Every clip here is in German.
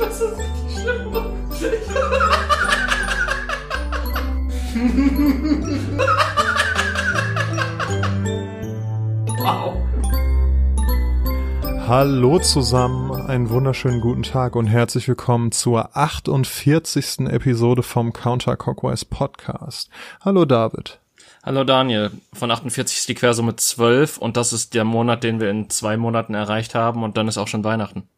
Das ist richtig schlimm. wow. Hallo zusammen, einen wunderschönen guten Tag und herzlich willkommen zur 48. Episode vom Counter Cockwise Podcast. Hallo David. Hallo Daniel, von 48 ist die Quersumme 12 und das ist der Monat, den wir in zwei Monaten erreicht haben und dann ist auch schon Weihnachten.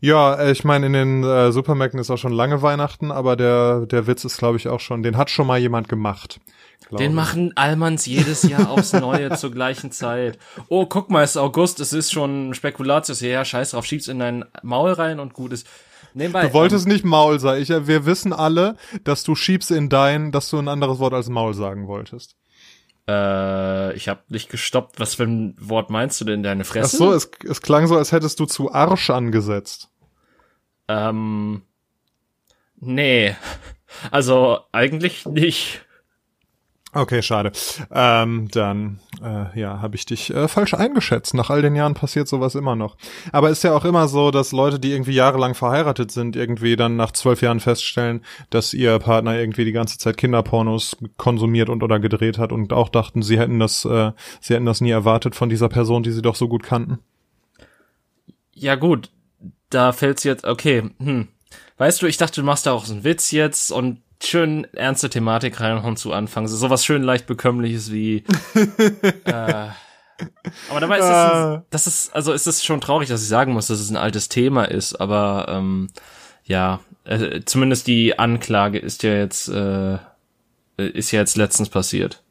Ja, äh, ich meine, in den äh, Supermärkten ist auch schon lange Weihnachten, aber der, der Witz ist, glaube ich, auch schon, den hat schon mal jemand gemacht. Den ich. machen Allmanns jedes Jahr aufs Neue zur gleichen Zeit. Oh, guck mal, es ist August, es ist schon Spekulatius. Ja, scheiß drauf, schieb's in dein Maul rein und gut ist. Nebenbei, du wolltest ähm, nicht Maul sagen. Ich, wir wissen alle, dass du schiebst in dein, dass du ein anderes Wort als Maul sagen wolltest. Äh, ich habe nicht gestoppt. Was für ein Wort meinst du denn? Deine Fresse? Ach so, es, es klang so, als hättest du zu Arsch angesetzt. Ähm, nee. Also eigentlich nicht. Okay, schade. Ähm, dann äh, ja, habe ich dich äh, falsch eingeschätzt. Nach all den Jahren passiert sowas immer noch. Aber ist ja auch immer so, dass Leute, die irgendwie jahrelang verheiratet sind, irgendwie dann nach zwölf Jahren feststellen, dass ihr Partner irgendwie die ganze Zeit Kinderpornos konsumiert und oder gedreht hat und auch dachten, sie hätten das, äh, sie hätten das nie erwartet von dieser Person, die sie doch so gut kannten. Ja gut, da fällt's jetzt. Okay, hm. Weißt du, ich dachte, du machst da auch so einen Witz jetzt und schön ernste Thematik reinhauen zu Anfang. So sowas schön leicht bekömmliches wie. äh, aber dabei ist das, ein, das ist, also ist es schon traurig, dass ich sagen muss, dass es ein altes Thema ist, aber ähm, ja, äh, zumindest die Anklage ist ja jetzt, äh, ist ja jetzt letztens passiert.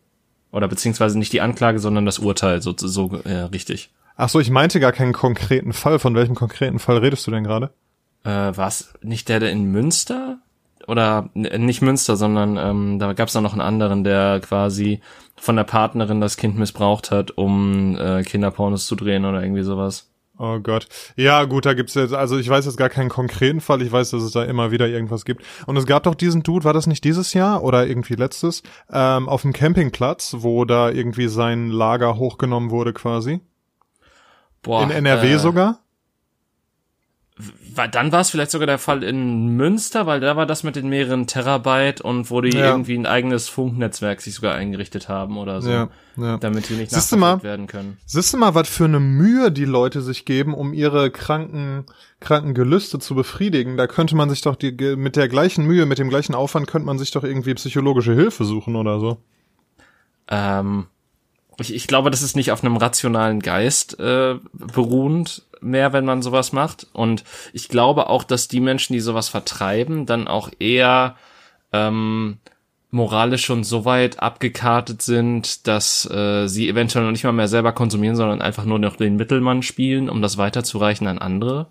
Oder beziehungsweise nicht die Anklage, sondern das Urteil, so, so ja, richtig. Ach so, ich meinte gar keinen konkreten Fall. Von welchem konkreten Fall redest du denn gerade? Äh, was? Nicht der, der in Münster? Oder nicht Münster, sondern ähm, da gab es noch einen anderen, der quasi von der Partnerin das Kind missbraucht hat, um äh, Kinderpornos zu drehen oder irgendwie sowas. Oh Gott. Ja, gut, da gibt's jetzt, also ich weiß jetzt gar keinen konkreten Fall, ich weiß, dass es da immer wieder irgendwas gibt. Und es gab doch diesen Dude, war das nicht dieses Jahr oder irgendwie letztes, ähm, auf dem Campingplatz, wo da irgendwie sein Lager hochgenommen wurde quasi? Boah, In NRW äh, sogar? Dann war es vielleicht sogar der Fall in Münster, weil da war das mit den mehreren Terabyte und wo die ja. irgendwie ein eigenes Funknetzwerk sich sogar eingerichtet haben oder so, ja, ja. damit die nicht nachverfolgt werden können. Siehst du mal, was für eine Mühe die Leute sich geben, um ihre kranken, kranken Gelüste zu befriedigen. Da könnte man sich doch die, mit der gleichen Mühe, mit dem gleichen Aufwand könnte man sich doch irgendwie psychologische Hilfe suchen oder so. Ähm, ich, ich glaube, das ist nicht auf einem rationalen Geist äh, beruhend mehr, wenn man sowas macht. Und ich glaube auch, dass die Menschen, die sowas vertreiben, dann auch eher ähm, moralisch schon so weit abgekartet sind, dass äh, sie eventuell noch nicht mal mehr selber konsumieren, sondern einfach nur noch den Mittelmann spielen, um das weiterzureichen an andere.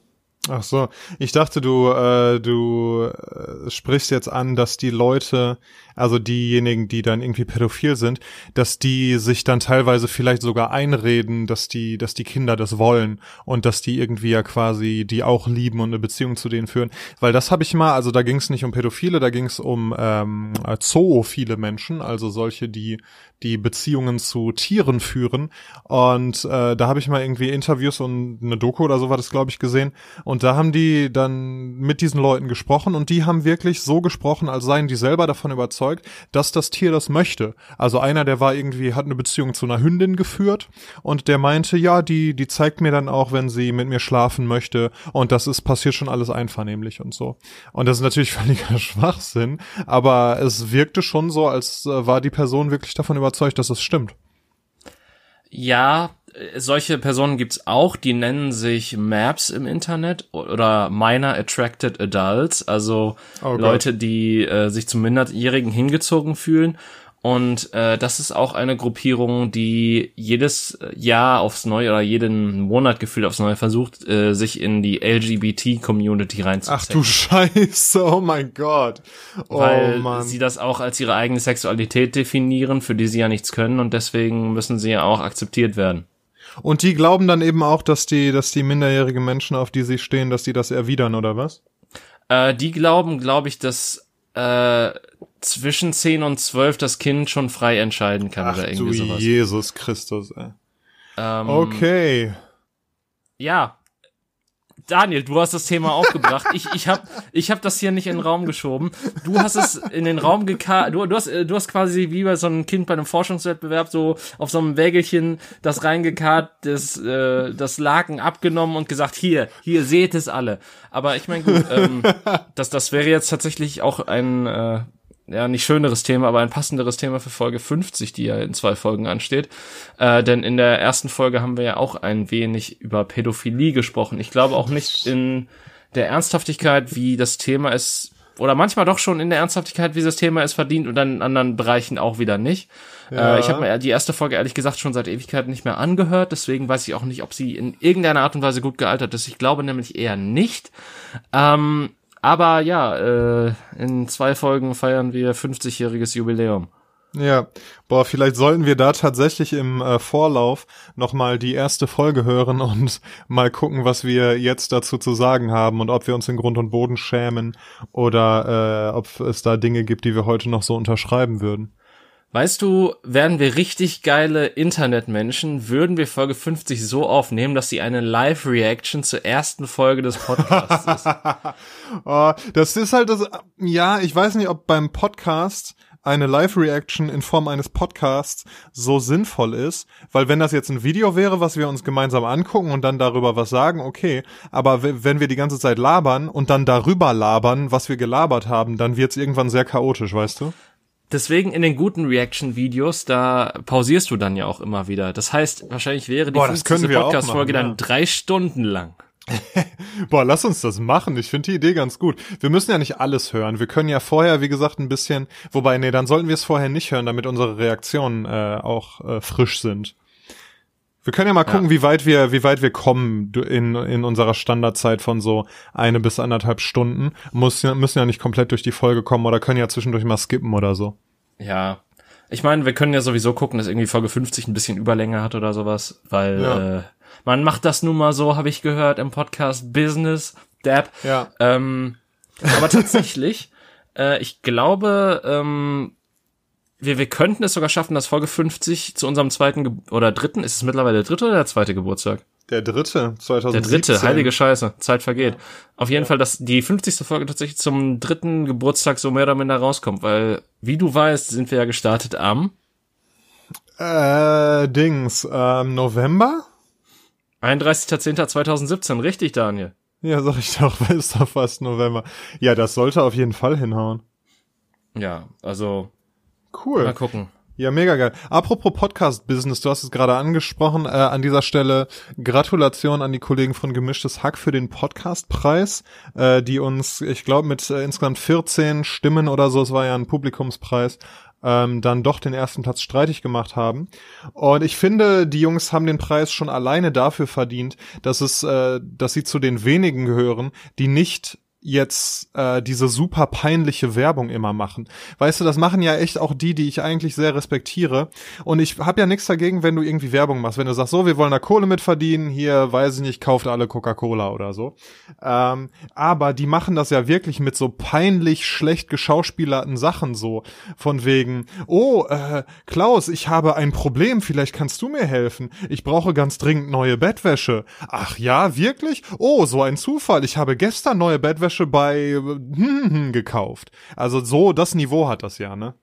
Ach so, ich dachte, du äh, du äh, sprichst jetzt an, dass die Leute, also diejenigen, die dann irgendwie pädophil sind, dass die sich dann teilweise vielleicht sogar einreden, dass die dass die Kinder das wollen und dass die irgendwie ja quasi die auch lieben und eine Beziehung zu denen führen, weil das habe ich mal, also da ging es nicht um Pädophile, da ging es um ähm, zoophile Menschen, also solche, die die Beziehungen zu Tieren führen. Und äh, da habe ich mal irgendwie Interviews und eine Doku oder so war das, glaube ich, gesehen. Und da haben die dann mit diesen Leuten gesprochen und die haben wirklich so gesprochen, als seien die selber davon überzeugt, dass das Tier das möchte. Also einer, der war irgendwie, hat eine Beziehung zu einer Hündin geführt und der meinte, ja, die, die zeigt mir dann auch, wenn sie mit mir schlafen möchte. Und das ist passiert schon alles einvernehmlich und so. Und das ist natürlich völliger Schwachsinn, aber es wirkte schon so, als äh, war die Person wirklich davon überzeugt, überzeugt, dass das stimmt. Ja, solche Personen gibt's auch, die nennen sich Maps im Internet oder Minor Attracted Adults, also oh Leute, die äh, sich zum Minderjährigen hingezogen fühlen und äh, das ist auch eine Gruppierung, die jedes Jahr aufs Neue oder jeden Monat gefühlt aufs Neue versucht, äh, sich in die LGBT-Community reinzuziehen. Ach du Scheiße, oh mein Gott. Oh, Weil Mann. sie das auch als ihre eigene Sexualität definieren, für die sie ja nichts können und deswegen müssen sie ja auch akzeptiert werden. Und die glauben dann eben auch, dass die, dass die minderjährigen Menschen, auf die sie stehen, dass sie das erwidern, oder was? Äh, die glauben, glaube ich, dass äh, zwischen 10 und 12 das Kind schon frei entscheiden kann Ach, oder irgendwie du sowas. Jesus Christus, ey. Ähm, okay. Ja. Daniel, du hast das Thema aufgebracht. Ich, ich habe ich hab das hier nicht in den Raum geschoben. Du hast es in den Raum gekarrt. Du, du, hast, du hast quasi wie bei so einem Kind bei einem Forschungswettbewerb so auf so einem Wägelchen das reingekarrt, das, äh, das Laken abgenommen und gesagt, hier, hier seht es alle. Aber ich meine, gut, ähm, das, das wäre jetzt tatsächlich auch ein äh, ja, nicht schöneres Thema, aber ein passenderes Thema für Folge 50, die ja in zwei Folgen ansteht. Äh, denn in der ersten Folge haben wir ja auch ein wenig über Pädophilie gesprochen. Ich glaube auch nicht in der Ernsthaftigkeit, wie das Thema ist, oder manchmal doch schon in der Ernsthaftigkeit, wie das Thema ist verdient und dann in anderen Bereichen auch wieder nicht. Ja. Äh, ich habe mir die erste Folge ehrlich gesagt schon seit Ewigkeit nicht mehr angehört, deswegen weiß ich auch nicht, ob sie in irgendeiner Art und Weise gut gealtert ist. Ich glaube nämlich eher nicht. Ähm, aber ja, äh, in zwei Folgen feiern wir 50-jähriges Jubiläum. Ja, boah, vielleicht sollten wir da tatsächlich im äh, Vorlauf nochmal die erste Folge hören und mal gucken, was wir jetzt dazu zu sagen haben und ob wir uns in Grund und Boden schämen oder äh, ob es da Dinge gibt, die wir heute noch so unterschreiben würden. Weißt du, wären wir richtig geile Internetmenschen, würden wir Folge 50 so aufnehmen, dass sie eine Live-Reaction zur ersten Folge des Podcasts ist. oh, das ist halt das, ja, ich weiß nicht, ob beim Podcast eine Live-Reaction in Form eines Podcasts so sinnvoll ist, weil wenn das jetzt ein Video wäre, was wir uns gemeinsam angucken und dann darüber was sagen, okay, aber wenn wir die ganze Zeit labern und dann darüber labern, was wir gelabert haben, dann wird's irgendwann sehr chaotisch, weißt du? Deswegen in den guten Reaction-Videos, da pausierst du dann ja auch immer wieder. Das heißt, wahrscheinlich wäre die Podcast-Folge ja. dann drei Stunden lang. Boah, lass uns das machen. Ich finde die Idee ganz gut. Wir müssen ja nicht alles hören. Wir können ja vorher, wie gesagt, ein bisschen, wobei, nee, dann sollten wir es vorher nicht hören, damit unsere Reaktionen äh, auch äh, frisch sind. Wir können ja mal gucken, ja. wie weit wir, wie weit wir kommen in, in unserer Standardzeit von so eine bis anderthalb Stunden. Muss, müssen ja nicht komplett durch die Folge kommen oder können ja zwischendurch mal skippen oder so. Ja. Ich meine, wir können ja sowieso gucken, dass irgendwie Folge 50 ein bisschen Überlänge hat oder sowas, weil ja. äh, man macht das nun mal so, habe ich gehört, im Podcast Business, Dab. Ja. Ähm, aber tatsächlich, äh, ich glaube, ähm, wir, wir könnten es sogar schaffen, dass Folge 50 zu unserem zweiten Ge oder dritten, ist es mittlerweile der dritte oder der zweite Geburtstag? Der dritte, 2017. Der dritte, heilige Scheiße, Zeit vergeht. Auf jeden ja. Fall, dass die 50. Folge tatsächlich zum dritten Geburtstag so mehr oder minder rauskommt, weil, wie du weißt, sind wir ja gestartet am äh, Dings, ähm, November? 31.10.2017, richtig, Daniel. Ja, sag ich doch, weil es doch fast November. Ja, das sollte auf jeden Fall hinhauen. Ja, also Cool. Mal gucken. Ja, mega geil. Apropos Podcast-Business, du hast es gerade angesprochen. Äh, an dieser Stelle Gratulation an die Kollegen von Gemischtes Hack für den Podcastpreis, äh, die uns, ich glaube, mit äh, insgesamt 14 Stimmen oder so, es war ja ein Publikumspreis, ähm, dann doch den ersten Platz streitig gemacht haben. Und ich finde, die Jungs haben den Preis schon alleine dafür verdient, dass es, äh, dass sie zu den wenigen gehören, die nicht jetzt äh, diese super peinliche Werbung immer machen. Weißt du, das machen ja echt auch die, die ich eigentlich sehr respektiere. Und ich habe ja nichts dagegen, wenn du irgendwie Werbung machst. Wenn du sagst, so, wir wollen da Kohle mit verdienen, hier, weiß ich nicht, kauft alle Coca-Cola oder so. Ähm, aber die machen das ja wirklich mit so peinlich schlecht geschauspielerten Sachen so. Von wegen, oh, äh, Klaus, ich habe ein Problem, vielleicht kannst du mir helfen. Ich brauche ganz dringend neue Bettwäsche. Ach ja, wirklich? Oh, so ein Zufall. Ich habe gestern neue Bettwäsche Bettwäsche bei hm, gekauft. Also so das Niveau hat das ja, ne?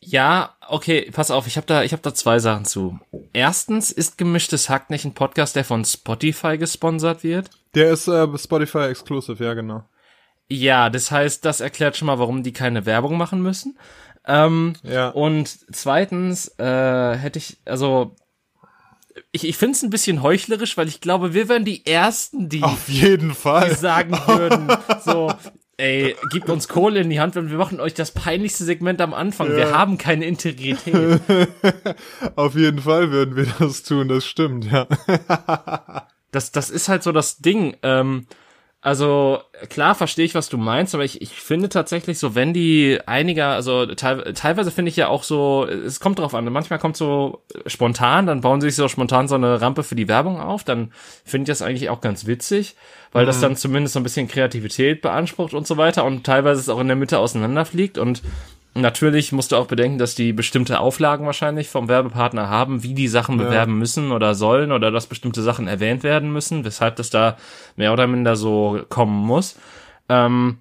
Ja, okay, pass auf, ich habe da ich habe da zwei Sachen zu. Erstens ist gemischtes Hack nicht ein Podcast, der von Spotify gesponsert wird? Der ist äh, Spotify exclusive, ja, genau. Ja, das heißt, das erklärt schon mal, warum die keine Werbung machen müssen. Ähm, ja. Und zweitens äh, hätte ich, also ich, ich finde es ein bisschen heuchlerisch, weil ich glaube, wir wären die Ersten, die, Auf jeden Fall. die sagen würden, so, ey, gebt uns Kohle in die Hand, wenn wir machen euch das peinlichste Segment am Anfang. Ja. Wir haben keine Integrität. Auf jeden Fall würden wir das tun, das stimmt, ja. das, das ist halt so das Ding. Ähm, also klar verstehe ich, was du meinst, aber ich, ich finde tatsächlich so, wenn die einiger, also te teilweise finde ich ja auch so, es kommt drauf an, manchmal kommt so spontan, dann bauen sie sich so spontan so eine Rampe für die Werbung auf, dann finde ich das eigentlich auch ganz witzig, weil mhm. das dann zumindest so ein bisschen Kreativität beansprucht und so weiter und teilweise es auch in der Mitte auseinanderfliegt und natürlich musst du auch bedenken, dass die bestimmte Auflagen wahrscheinlich vom Werbepartner haben, wie die Sachen Ja. bewerben müssen oder sollen oder dass bestimmte Sachen erwähnt werden müssen, weshalb das da mehr oder minder so kommen muss. Ähm,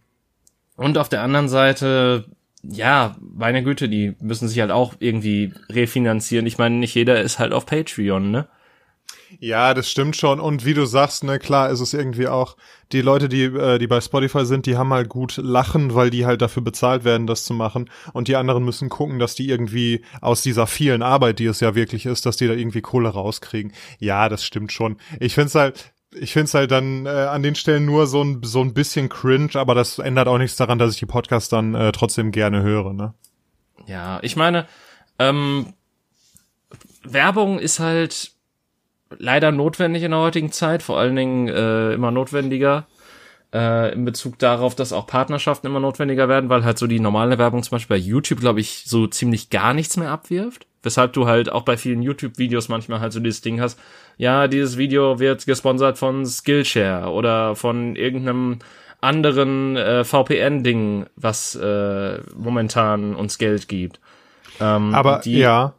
und auf der anderen Seite, ja, meine Güte, die müssen sich halt auch irgendwie refinanzieren. Ich meine, nicht jeder ist halt auf Patreon, ne? Ja, das stimmt schon. Und wie du sagst, ne, klar ist es irgendwie auch, die Leute, die, äh, die bei Spotify sind, die haben halt gut lachen, weil die halt dafür bezahlt werden, das zu machen. Und die anderen müssen gucken, dass die irgendwie aus dieser vielen Arbeit, die es ja wirklich ist, dass die da irgendwie Kohle rauskriegen. Ja, das stimmt schon. Ich find's halt, ich find's halt dann äh, an den Stellen nur so ein, so ein bisschen cringe, aber das ändert auch nichts daran, dass ich die Podcasts dann äh, trotzdem gerne höre, ne? Ja, ich meine, ähm, Werbung ist halt leider notwendig in der heutigen Zeit, vor allen Dingen äh, immer notwendiger äh, in Bezug darauf, dass auch Partnerschaften immer notwendiger werden, weil halt so die normale Werbung zum Beispiel bei YouTube, glaube ich, so ziemlich gar nichts mehr abwirft. Weshalb du halt auch bei vielen YouTube-Videos manchmal halt so dieses Ding hast, ja, dieses Video wird gesponsert von Skillshare oder von irgendeinem anderen äh, VPN-Ding, was äh, momentan uns Geld gibt. Ähm, Aber die, ja,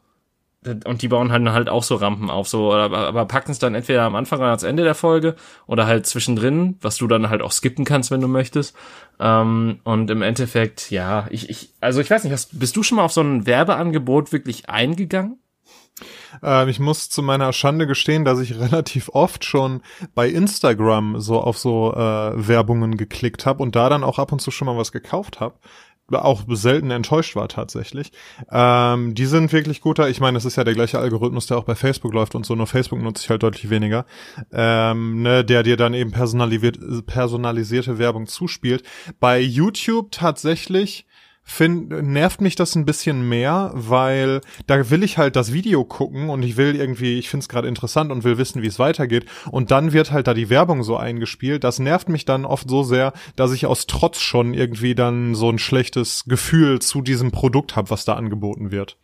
und die bauen halt, halt auch so Rampen auf, so, aber, packen es dann entweder am Anfang oder ans Ende der Folge oder halt zwischendrin, was du dann halt auch skippen kannst, wenn du möchtest. Ähm, und im Endeffekt, ja, ich, ich, also ich weiß nicht, hast, bist du schon mal auf so ein Werbeangebot wirklich eingegangen? Ähm, ich muss zu meiner Schande gestehen, dass ich relativ oft schon bei Instagram so auf so äh, Werbungen geklickt habe und da dann auch ab und zu schon mal was gekauft habe. Auch selten enttäuscht war tatsächlich. Ähm, die sind wirklich guter. Ich meine, es ist ja der gleiche Algorithmus, der auch bei Facebook läuft und so, nur Facebook nutze ich halt deutlich weniger. Ähm, ne, der dir dann eben personalisiert, personalisierte Werbung zuspielt. Bei YouTube tatsächlich find, nervt mich das ein bisschen mehr, weil da will ich halt das Video gucken und ich will irgendwie, ich find's gerade interessant und will wissen, wie es weitergeht. Und dann wird halt da die Werbung so eingespielt. Das nervt mich dann oft so sehr, dass ich aus Trotz schon irgendwie dann so ein schlechtes Gefühl zu diesem Produkt habe, was da angeboten wird.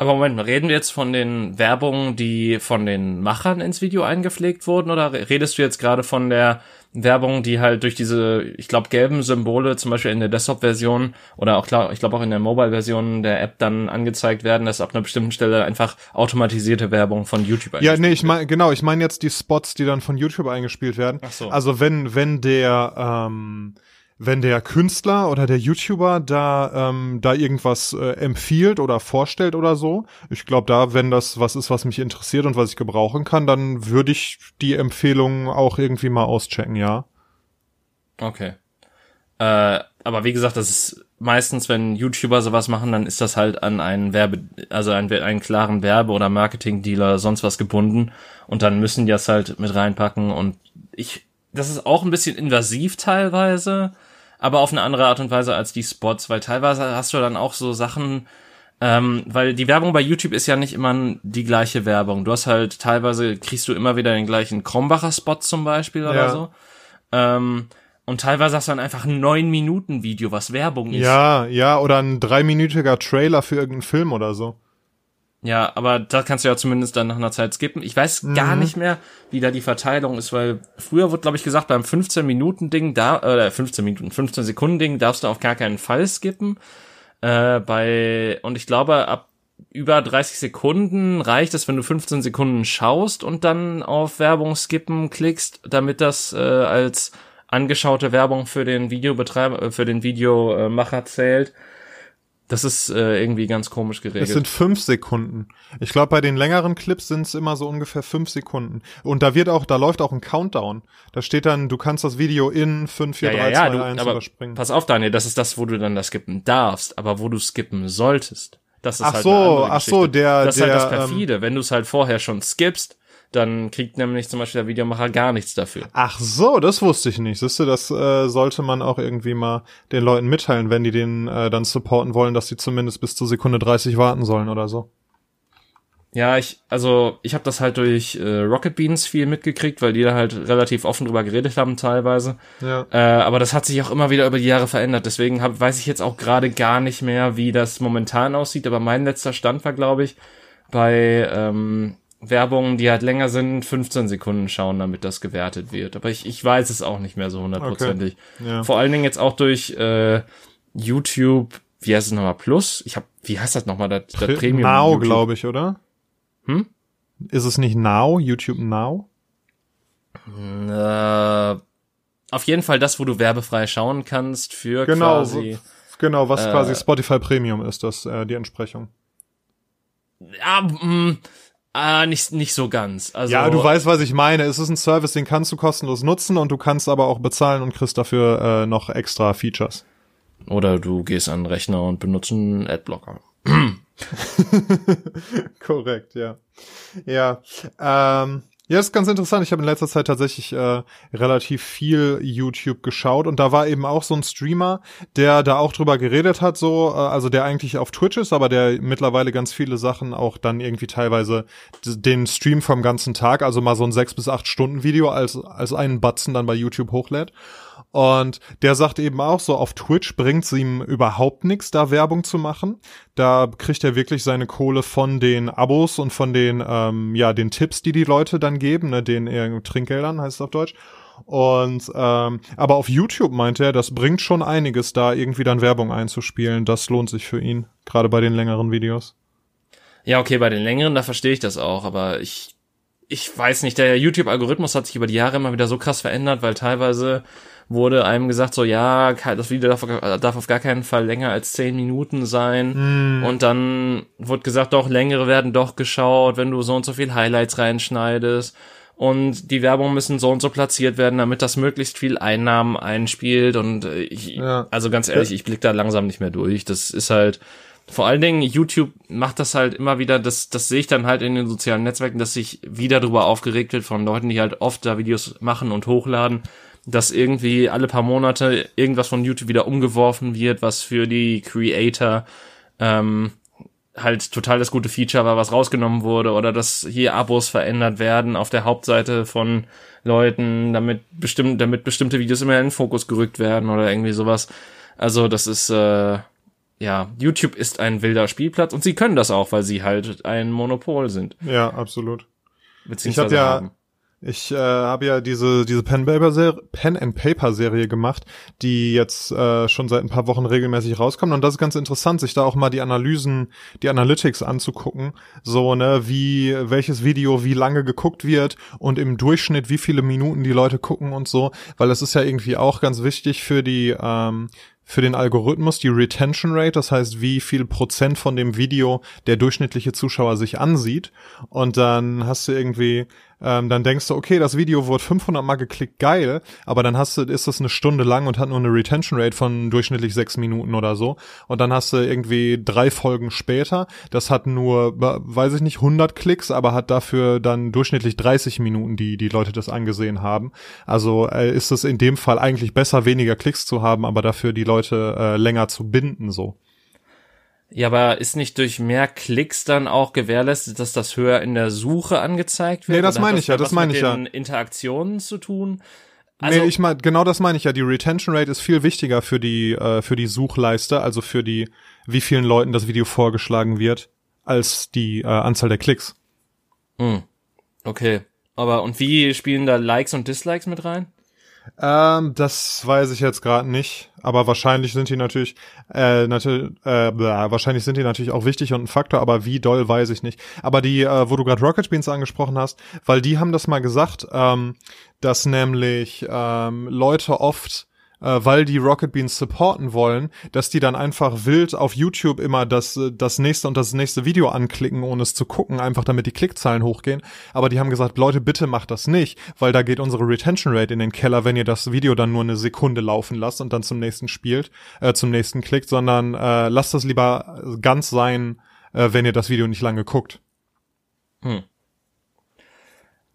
Aber Moment reden wir jetzt von den Werbungen, die von den Machern ins Video eingepflegt wurden, oder redest du jetzt gerade von der Werbung, die halt durch diese, ich glaube, gelben Symbole, zum Beispiel in der Desktop-Version oder auch klar, ich glaube auch in der Mobile-Version der App dann angezeigt werden, dass ab einer bestimmten Stelle einfach automatisierte Werbung von YouTube Ja, eingespielt nee, ich meine, genau, ich meine jetzt die Spots, die dann von YouTube eingespielt werden. Ach so. Also wenn, wenn der, ähm, wenn der Künstler oder der YouTuber da, ähm, da irgendwas äh, empfiehlt oder vorstellt oder so, ich glaube da, wenn das was ist, was mich interessiert und was ich gebrauchen kann, dann würde ich die Empfehlung auch irgendwie mal auschecken, ja. Okay. Äh, aber wie gesagt, das ist meistens, wenn YouTuber sowas machen, dann ist das halt an einen Werbe, also einen, einen klaren Werbe- oder Marketing-Dealer sonst was gebunden und dann müssen die das halt mit reinpacken und ich, das ist auch ein bisschen invasiv teilweise, aber auf eine andere Art und Weise als die Spots, weil teilweise hast du dann auch so Sachen, ähm, weil die Werbung bei YouTube ist ja nicht immer die gleiche Werbung. Du hast halt teilweise kriegst du immer wieder den gleichen Krombacher Spot zum Beispiel oder Ja. so. Ähm, und teilweise hast du dann einfach ein neun Minuten Video, was Werbung ist. Ja, ja, oder ein dreiminütiger Trailer für irgendeinen Film oder so. Ja, aber da kannst du ja zumindest dann nach einer Zeit skippen. Ich weiß gar Mhm. nicht mehr, wie da die Verteilung ist, weil früher wurde, glaube ich, gesagt, beim 15 Minuten Ding da, äh, 15 Minuten, 15 Sekunden Ding darfst du auf gar keinen Fall skippen. Äh, bei, und ich glaube, ab über 30 Sekunden reicht es, wenn du 15 Sekunden schaust und dann auf Werbung skippen klickst, damit das äh, als angeschaute Werbung für den Videobetreiber, äh, für den Videomacher zählt. Das ist äh, irgendwie ganz komisch geregelt. Es sind fünf Sekunden. Ich glaube, bei den längeren Clips sind es immer so ungefähr fünf Sekunden. Und da wird auch, da läuft auch ein Countdown. Da steht dann, du kannst das Video in 5, 4, 3, 2, du, 1 aber überspringen. Pass auf, Daniel, das ist das, wo du dann das skippen darfst, aber wo du skippen solltest. Das ist Ach halt so, ach so, der- Das ist halt das der, ähm, perfide. Wenn du es halt vorher schon skippst, dann kriegt nämlich zum Beispiel der Videomacher gar nichts dafür. Ach so, das wusste ich nicht. Siehst du, das äh, sollte man auch irgendwie mal den Leuten mitteilen, wenn die den äh, dann supporten wollen, dass die zumindest bis zur Sekunde 30 warten sollen oder so. Ja, ich, also ich habe das halt durch äh, Rocket Beans viel mitgekriegt, weil die da halt relativ offen drüber geredet haben teilweise. Ja. Äh, aber das hat sich auch immer wieder über die Jahre verändert. Deswegen hab, weiß ich jetzt auch gerade gar nicht mehr, wie das momentan aussieht. Aber mein letzter Stand war, glaube ich, bei ähm, Werbungen, die halt länger sind, 15 Sekunden schauen, damit das gewertet wird. Aber ich, ich weiß es auch nicht mehr so hundertprozentig. Ja. Vor allen Dingen jetzt auch durch äh, YouTube wie heißt es nochmal, Plus? Ich hab, wie heißt das nochmal, das, das Premium? Now, glaube ich, oder? Hm? Ist es nicht Now, YouTube Now? Äh, auf jeden Fall das, wo du werbefrei schauen kannst für Genau, quasi. Genau, was Äh, quasi Spotify Premium ist, das äh, die Entsprechung. Ja, mh, ah, nicht, nicht so ganz. Also, ja, du weißt, was ich meine. Es ist ein Service, den kannst du kostenlos nutzen und du kannst aber auch bezahlen und kriegst dafür äh, noch extra Features. Oder du gehst an den Rechner und benutzt einen Adblocker. Korrekt, ja. Ja, ähm, ja, ist ganz interessant. Ich habe in letzter Zeit tatsächlich äh, relativ viel YouTube geschaut und da war eben auch so ein Streamer, der da auch drüber geredet hat, so, äh, also der eigentlich auf Twitch ist, aber der mittlerweile ganz viele Sachen auch dann irgendwie teilweise den Stream vom ganzen Tag, also mal so ein sechs bis acht Stunden Video als als einen Batzen dann bei YouTube hochlädt. Und der sagt eben auch so, auf Twitch bringt's ihm überhaupt nichts, da Werbung zu machen. Da kriegt er wirklich seine Kohle von den Abos und von den, ähm, ja, den Tipps, die die Leute dann geben, ne, den äh, Trinkgeldern heißt es auf Deutsch. Und ähm, aber auf YouTube meint er, das bringt schon einiges, da irgendwie dann Werbung einzuspielen. Das lohnt sich für ihn, gerade bei den längeren Videos. Ja, okay, bei den längeren, da verstehe ich das auch, aber ich, ich weiß nicht, der YouTube-Algorithmus hat sich über die Jahre immer wieder so krass verändert, weil teilweise wurde einem gesagt, so ja, das Video darf, darf auf gar keinen Fall länger als zehn Minuten sein. Und dann wurde gesagt, doch, längere werden doch geschaut, wenn du so und so viel Highlights reinschneidest. Und die Werbung müssen so und so platziert werden, damit das möglichst viel Einnahmen einspielt. Und äh, ich, Ja. also ganz ehrlich, ich blick da langsam nicht mehr durch. Das ist halt, vor allen Dingen, YouTube macht das halt immer wieder, das, das sehe ich dann halt in den sozialen Netzwerken, dass sich wieder darüber aufgeregt wird von Leuten, die halt oft da Videos machen und hochladen, dass irgendwie alle paar Monate irgendwas von YouTube wieder umgeworfen wird, was für die Creator ähm, halt total das gute Feature war, was rausgenommen wurde, oder dass hier Abos verändert werden auf der Hauptseite von Leuten, damit bestimmt, damit bestimmte Videos immer in den Fokus gerückt werden oder irgendwie sowas. Also das ist äh, ja, YouTube ist ein wilder Spielplatz und sie können das auch, weil sie halt ein Monopol sind. Ja, absolut. Beziehungsweise ja- haben. Ich äh, habe ja diese diese Pen, Paper Pen and Paper Serie gemacht, die jetzt äh, schon seit ein paar Wochen regelmäßig rauskommt. Und das ist ganz interessant, sich da auch mal die Analysen, die Analytics anzugucken, so ne, wie welches Video wie lange geguckt wird und im Durchschnitt wie viele Minuten die Leute gucken und so, weil das ist ja irgendwie auch ganz wichtig für die ähm, für den Algorithmus die Retention Rate, das heißt, wie viel Prozent von dem Video der durchschnittliche Zuschauer sich ansieht. Und dann hast du irgendwie, ähm, dann denkst du, okay, das Video wurde 500 Mal geklickt, geil, aber dann hast du, ist das eine Stunde lang und hat nur eine Retention Rate von durchschnittlich sechs Minuten oder so. Und dann hast du irgendwie drei Folgen später, das hat nur, weiß ich nicht, 100 Klicks, aber hat dafür dann durchschnittlich 30 Minuten, die die Leute das angesehen haben. Also äh, ist es in dem Fall eigentlich besser, weniger Klicks zu haben, aber dafür die Leute äh, länger zu binden, so. Ja, aber ist nicht durch mehr Klicks dann auch gewährleistet, dass das höher in der Suche angezeigt wird? Nee, das Oder meine ich ja, das meine ich ja. den Interaktionen zu tun. Also, nee, ich meine, genau das meine ich ja. Die Retention Rate ist viel wichtiger für die, äh, für die Suchleiste, also für die, wie vielen Leuten das Video vorgeschlagen wird, als die äh, Anzahl der Klicks. hm, okay. Aber und wie spielen da Likes und Dislikes mit rein? Ähm, das weiß ich jetzt gerade nicht, aber wahrscheinlich sind die natürlich, äh, natürlich, äh, wahrscheinlich sind die natürlich auch wichtig und ein Faktor, aber wie doll weiß ich nicht. Aber die, äh, wo du gerade Rocket Beans angesprochen hast, weil die haben das mal gesagt, ähm, dass nämlich ähm, Leute oft äh, weil die Rocket Beans supporten wollen, dass die dann einfach wild auf YouTube immer das, äh, das nächste und das nächste Video anklicken, ohne es zu gucken, einfach damit die Klickzahlen hochgehen. Aber die haben gesagt, Leute, bitte macht das nicht, weil da geht unsere Retention Rate in den Keller, wenn ihr das Video dann nur eine Sekunde laufen lasst und dann zum nächsten spielt, äh, zum nächsten klickt, sondern äh, lasst das lieber ganz sein, äh, wenn ihr das Video nicht lange guckt.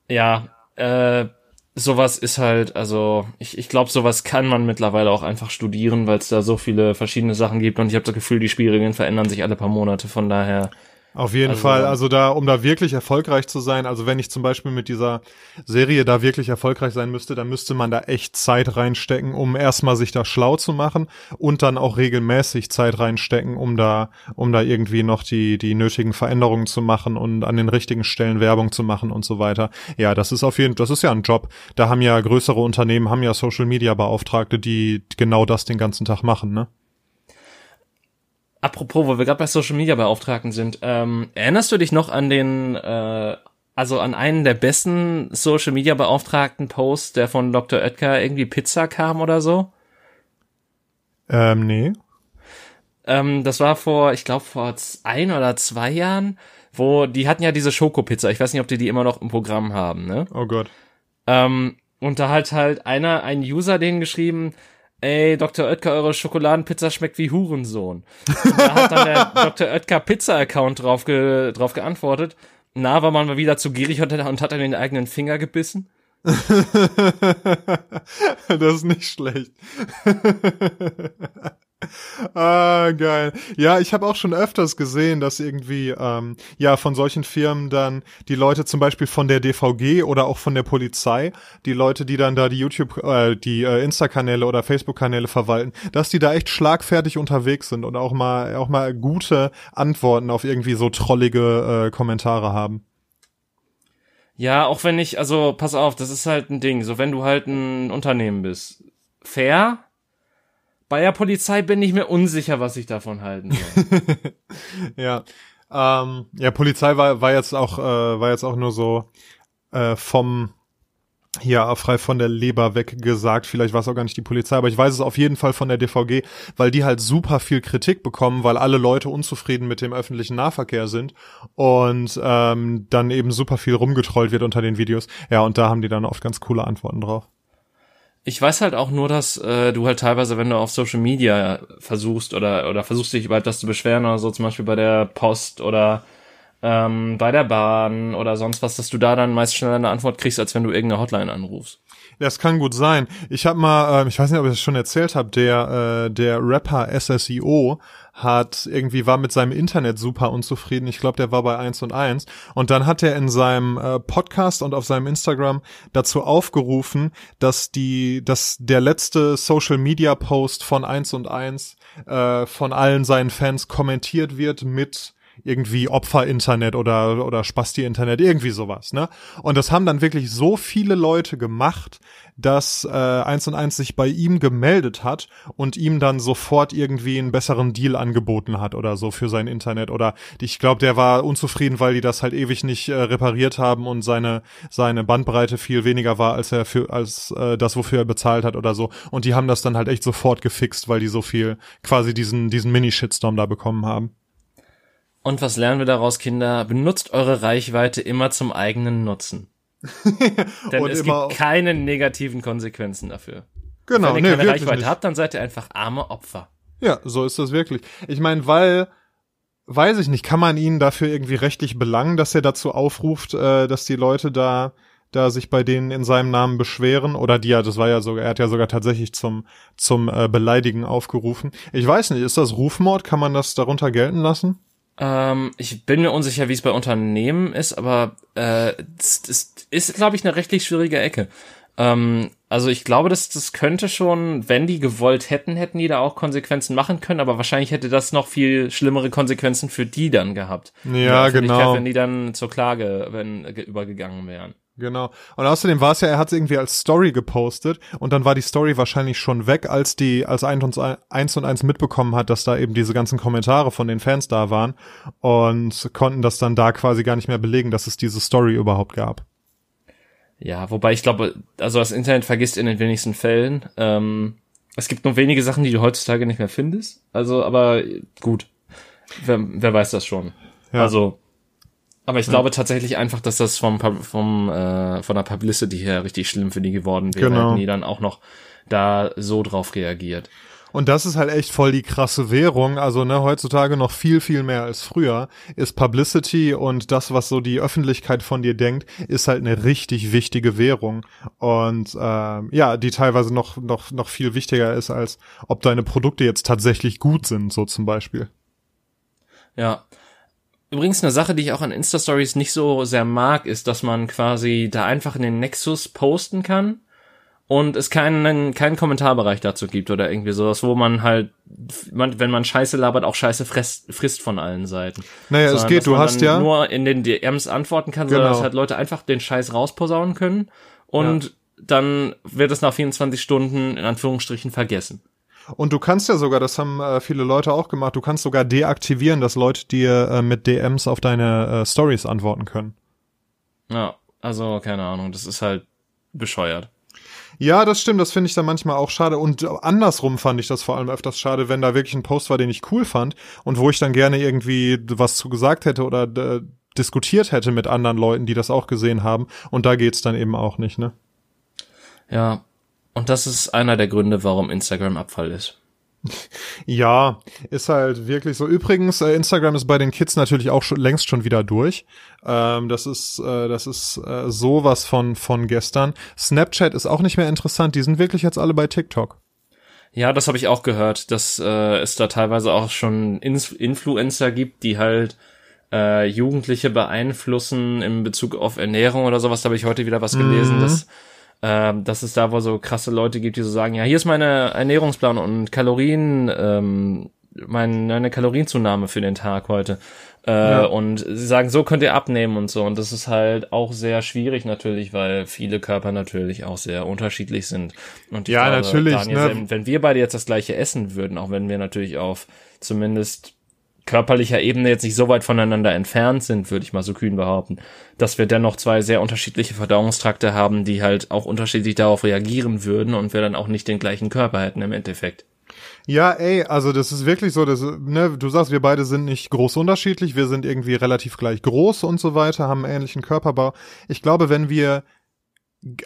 Ja, äh, sowas ist halt, also ich, ich glaube, sowas kann man mittlerweile auch einfach studieren, weil es da so viele verschiedene Sachen gibt und ich habe das Gefühl, die Spielregeln verändern sich alle paar Monate, von daher. Auf jeden Also- Fall, also da, um da wirklich erfolgreich zu sein, also wenn ich zum Beispiel mit dieser Serie da wirklich erfolgreich sein müsste, dann müsste man da echt Zeit reinstecken, um erstmal sich da schlau zu machen und dann auch regelmäßig Zeit reinstecken, um da, um da irgendwie noch die, die nötigen Veränderungen zu machen und an den richtigen Stellen Werbung zu machen und so weiter. Ja, das ist auf jeden, das ist ja ein Job. Da haben ja größere Unternehmen, haben ja Social Media Beauftragte, die genau das den ganzen Tag machen, ne? Apropos, wo wir gerade bei Social Media Beauftragten sind, ähm, erinnerst du dich noch an den, äh, also an einen der besten Social Media Beauftragten Posts, der von Dr. Oetker irgendwie Pizza kam oder so? Ähm, nee. Ähm, das war vor, ich glaube, vor ein oder zwei Jahren, wo die hatten ja diese Schokopizza. Ich weiß nicht, ob die die immer noch im Programm haben, ne? Oh Gott. Ähm, und da hat halt einer, ein User denen geschrieben, ey, Dr. Oetker, eure Schokoladenpizza schmeckt wie Hurensohn. Da hat dann der Dr. Oetker Pizza-Account drauf, ge drauf geantwortet. Na, war man mal wieder zu gierig und, und hat an den eigenen Finger gebissen? das ist nicht schlecht. ah, geil. Ja, ich habe auch schon öfters gesehen, dass irgendwie ähm, ja von solchen Firmen dann die Leute zum Beispiel von der DVG oder auch von der Polizei, die Leute, die dann da die YouTube, äh, die äh, Insta-Kanäle oder Facebook-Kanäle verwalten, dass die da echt schlagfertig unterwegs sind und auch mal auch mal gute Antworten auf irgendwie so trollige äh, Kommentare haben. Ja, auch wenn ich, also pass auf, das ist halt ein Ding. So, wenn du halt ein Unternehmen bist, fair, bei der Polizei bin ich mir unsicher, was ich davon halten soll. ja. Ähm, ja, Polizei war, war jetzt auch, äh, war jetzt auch nur so äh, vom hier frei von der Leber weg gesagt, vielleicht war es auch gar nicht die Polizei, aber ich weiß es auf jeden Fall von der DVG, weil die halt super viel Kritik bekommen, weil alle Leute unzufrieden mit dem öffentlichen Nahverkehr sind und ähm, dann eben super viel rumgetrollt wird unter den Videos. Ja, und da haben die dann oft ganz coole Antworten drauf. Ich weiß halt auch nur, dass äh, du halt teilweise, wenn du auf Social Media versuchst oder oder versuchst dich über etwas zu beschweren oder so, zum Beispiel bei der Post oder ähm, bei der Bahn oder sonst was, dass du da dann meist schneller eine Antwort kriegst, als wenn du irgendeine Hotline anrufst. Das kann gut sein. Ich habe mal, äh, ich weiß nicht, ob ich das schon erzählt habe, der äh, der Rapper SSIO hat irgendwie war mit seinem Internet super unzufrieden. Ich glaube, der war bei 1 und 1 und dann hat er in seinem äh, Podcast und auf seinem Instagram dazu aufgerufen, dass die dass der letzte Social Media Post von 1 und 1 äh, von allen seinen Fans kommentiert wird mit irgendwie Opfer-Internet oder, oder Spasti-Internet, irgendwie sowas, ne? Und das haben dann wirklich so viele Leute gemacht, dass äh, eins und eins sich bei ihm gemeldet hat und ihm dann sofort irgendwie einen besseren Deal angeboten hat oder so für sein Internet oder ich glaube, der war unzufrieden, weil die das halt ewig nicht äh, repariert haben und seine seine Bandbreite viel weniger war als er für als äh, das wofür er bezahlt hat oder so und die haben das dann halt echt sofort gefixt, weil die so viel quasi diesen diesen Mini Shitstorm da bekommen haben. Und was lernen wir daraus, Kinder? Benutzt eure Reichweite immer zum eigenen Nutzen. Denn es gibt keine negativen Konsequenzen dafür. Genau, Wenn ihr keine nee, Reichweite nicht. habt, dann seid ihr einfach arme Opfer. Ja, so ist das wirklich. Ich meine, weil, weiß ich nicht, kann man ihn dafür irgendwie rechtlich belangen, dass er dazu aufruft, äh, dass die Leute da da sich bei denen in seinem Namen beschweren oder die ja, das war ja sogar, er hat ja sogar tatsächlich zum zum äh, Beleidigen aufgerufen. Ich weiß nicht, ist das Rufmord? Kann man das darunter gelten lassen? Ähm, ich bin mir unsicher, wie es bei Unternehmen ist, aber äh, das, das ist, glaube ich, eine rechtlich schwierige Ecke. Ähm, also ich glaube, dass das könnte schon, wenn die gewollt hätten, hätten die da auch Konsequenzen machen können, aber wahrscheinlich hätte das noch viel schlimmere Konsequenzen für die dann gehabt. Ja, genau. Wenn die dann zur Klage wenn, übergegangen wären. Genau. Und außerdem war es ja, er hat es irgendwie als Story gepostet und dann war die Story wahrscheinlich schon weg, als die, als eins und eins mitbekommen hat, dass da eben diese ganzen Kommentare von den Fans da waren und konnten das dann da quasi gar nicht mehr belegen, dass es diese Story überhaupt gab. Ja, wobei ich glaube, also das Internet vergisst in den wenigsten Fällen. Ähm, es gibt nur wenige Sachen, die du heutzutage nicht mehr findest. Also, aber gut. Wer, wer weiß das schon. Ja. Also, aber ich ja. glaube tatsächlich einfach, dass das vom, vom äh, von der Publicity her richtig schlimm für die geworden wäre, genau. die dann auch noch da so drauf reagiert. Und das ist halt echt voll die krasse Währung. Also ne, heutzutage noch viel, viel mehr als früher ist Publicity und das, was so die Öffentlichkeit von dir denkt, ist halt eine richtig wichtige Währung. Und ähm, ja, die teilweise noch, noch, noch viel wichtiger ist, als ob deine Produkte jetzt tatsächlich gut sind, so zum Beispiel. Ja, Übrigens eine Sache, die ich auch an Insta-Stories nicht so sehr mag, ist, dass man quasi da einfach in den Nexus posten kann und es keinen, keinen Kommentarbereich dazu gibt oder irgendwie sowas, wo man halt, man, wenn man Scheiße labert, auch Scheiße frisst, frisst von allen Seiten. Naja, Sondern, es geht, du hast ja nur in den DMs antworten kann, genau. sondern dass halt Leute einfach den Scheiß rausposaunen können und ja. dann wird es nach 24 Stunden in Anführungsstrichen vergessen. Und du kannst ja sogar, das haben äh, viele Leute auch gemacht, du kannst sogar deaktivieren, dass Leute dir äh, mit DMs auf deine äh, Stories antworten können. Ja, also keine Ahnung, das ist halt bescheuert. Ja, das stimmt, das finde ich dann manchmal auch schade. Und andersrum fand ich das vor allem öfters schade, wenn da wirklich ein Post war, den ich cool fand und wo ich dann gerne irgendwie was zu gesagt hätte oder äh, diskutiert hätte mit anderen Leuten, die das auch gesehen haben. Und da geht's dann eben auch nicht, ne? Ja, und das ist einer der Gründe, warum Instagram Abfall ist. Ja, ist halt wirklich so. Übrigens, äh, Instagram ist bei den Kids natürlich auch schon, längst schon wieder durch. Ähm, das ist, äh, das ist äh, sowas von von gestern. Snapchat ist auch nicht mehr interessant. Die sind wirklich jetzt alle bei TikTok. Ja, das habe ich auch gehört, dass äh, es da teilweise auch schon Inf Influencer gibt, die halt äh, Jugendliche beeinflussen in Bezug auf Ernährung oder sowas. Da habe ich heute wieder was gelesen, mhm. dass ähm, dass es da wohl so krasse Leute gibt, die so sagen, ja, hier ist meine Ernährungsplan und Kalorien, ähm, meine Kalorienzunahme für den Tag heute. Äh, ja. Und sie sagen, so könnt ihr abnehmen und so. Und das ist halt auch sehr schwierig natürlich, weil viele Körper natürlich auch sehr unterschiedlich sind. Und ja, glaube, natürlich. Daniel, ne? wenn, wenn wir beide jetzt das gleiche essen würden, auch wenn wir natürlich auf zumindest körperlicher Ebene jetzt nicht so weit voneinander entfernt sind, würde ich mal so kühn behaupten, dass wir dennoch zwei sehr unterschiedliche Verdauungstrakte haben, die halt auch unterschiedlich darauf reagieren würden und wir dann auch nicht den gleichen Körper hätten im Endeffekt. Ja, ey, also das ist wirklich so, dass, ne, du sagst, wir beide sind nicht groß unterschiedlich, wir sind irgendwie relativ gleich groß und so weiter, haben einen ähnlichen Körperbau. Ich glaube, wenn wir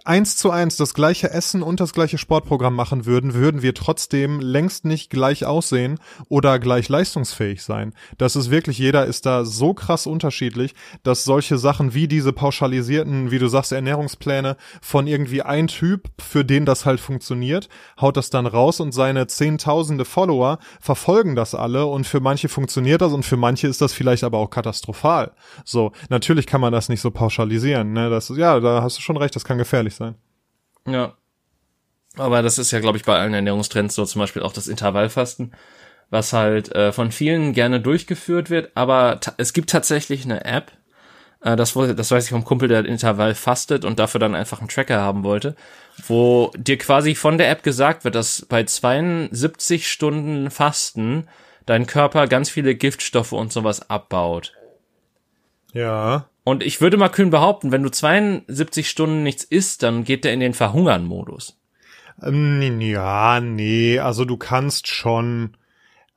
eins zu eins das gleiche Essen und das gleiche Sportprogramm machen würden, würden wir trotzdem längst nicht gleich aussehen oder gleich leistungsfähig sein. Das ist wirklich, jeder ist da so krass unterschiedlich, dass solche Sachen wie diese pauschalisierten, wie du sagst, Ernährungspläne von irgendwie ein Typ, für den das halt funktioniert, haut das dann raus und seine zehntausende Follower verfolgen das alle und für manche funktioniert das und für manche ist das vielleicht aber auch katastrophal. So, natürlich kann man das nicht so pauschalisieren, ne? Das, ja, da hast du schon recht, das kann gefährlich sein. Ja. Aber das ist ja, glaube ich, bei allen Ernährungstrends so, zum Beispiel auch das Intervallfasten, was halt äh, von vielen gerne durchgeführt wird, aber es gibt tatsächlich eine App, äh, das, das weiß ich vom Kumpel, der Intervall fastet und dafür dann einfach einen Tracker haben wollte, wo dir quasi von der App gesagt wird, dass bei 72 Stunden Fasten dein Körper ganz viele Giftstoffe und sowas abbaut. Ja. Und ich würde mal kühn behaupten, wenn du 72 Stunden nichts isst, dann geht der in den Verhungern-Modus. Ähm, ja, nee, also du kannst schon.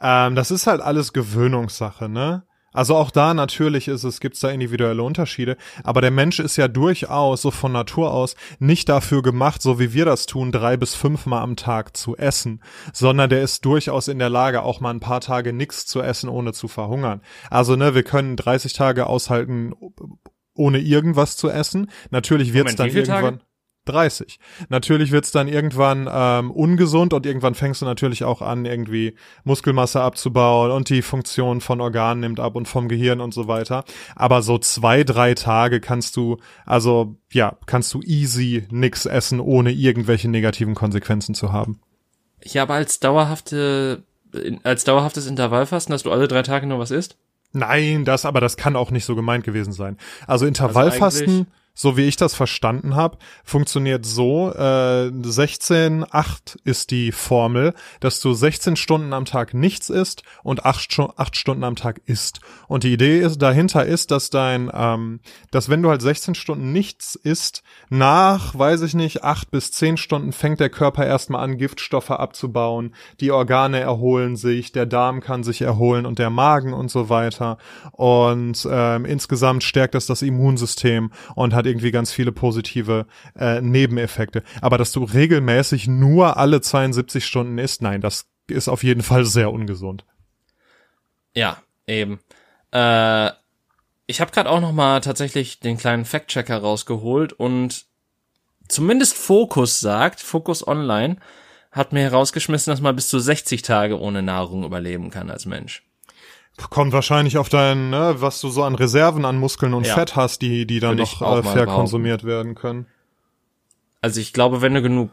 Ähm, das ist halt alles Gewöhnungssache, ne? Also auch da natürlich ist es, gibt's da individuelle Unterschiede, aber der Mensch ist ja durchaus so von Natur aus nicht dafür gemacht, so wie wir das tun, drei bis fünfmal am Tag zu essen, sondern der ist durchaus in der Lage, auch mal ein paar Tage nichts zu essen, ohne zu verhungern. Also ne, wir können 30 Tage aushalten, ohne irgendwas zu essen. Natürlich wird's Moment, dann irgendwann. Tage? 30. Natürlich wird's dann irgendwann ähm, ungesund und irgendwann fängst du natürlich auch an, irgendwie Muskelmasse abzubauen und die Funktion von Organen nimmt ab und vom Gehirn und so weiter. Aber so zwei, drei Tage kannst du, also ja, kannst du easy nix essen, ohne irgendwelche negativen Konsequenzen zu haben. Ja, aber als dauerhafte, als dauerhaftes Intervallfasten, dass du alle drei Tage nur was isst? Nein, das, aber das kann auch nicht so gemeint gewesen sein. Also Intervallfasten. Also so wie ich das verstanden habe, funktioniert so, äh, 16, 8 ist die Formel, dass du 16 Stunden am Tag nichts isst und 8, 8 Stunden am Tag isst. Und die Idee ist, dahinter ist, dass dein, ähm, dass wenn du halt 16 Stunden nichts isst, nach, weiß ich nicht, 8 bis 10 Stunden fängt der Körper erstmal an, Giftstoffe abzubauen, die Organe erholen sich, der Darm kann sich erholen und der Magen und so weiter. Und ähm, insgesamt stärkt das das Immunsystem und hat hat irgendwie ganz viele positive äh, Nebeneffekte. Aber dass du regelmäßig nur alle 72 Stunden isst, nein, das ist auf jeden Fall sehr ungesund. Ja, eben. Äh, ich habe gerade auch noch mal tatsächlich den kleinen Fact-Checker rausgeholt und zumindest Focus sagt, Focus Online, hat mir herausgeschmissen, dass man bis zu 60 Tage ohne Nahrung überleben kann als Mensch. Kommt wahrscheinlich auf dein, ne, was du so an Reserven an Muskeln und ja. Fett hast, die, die dann noch äh, fair konsumiert werden können. Also ich glaube, wenn du genug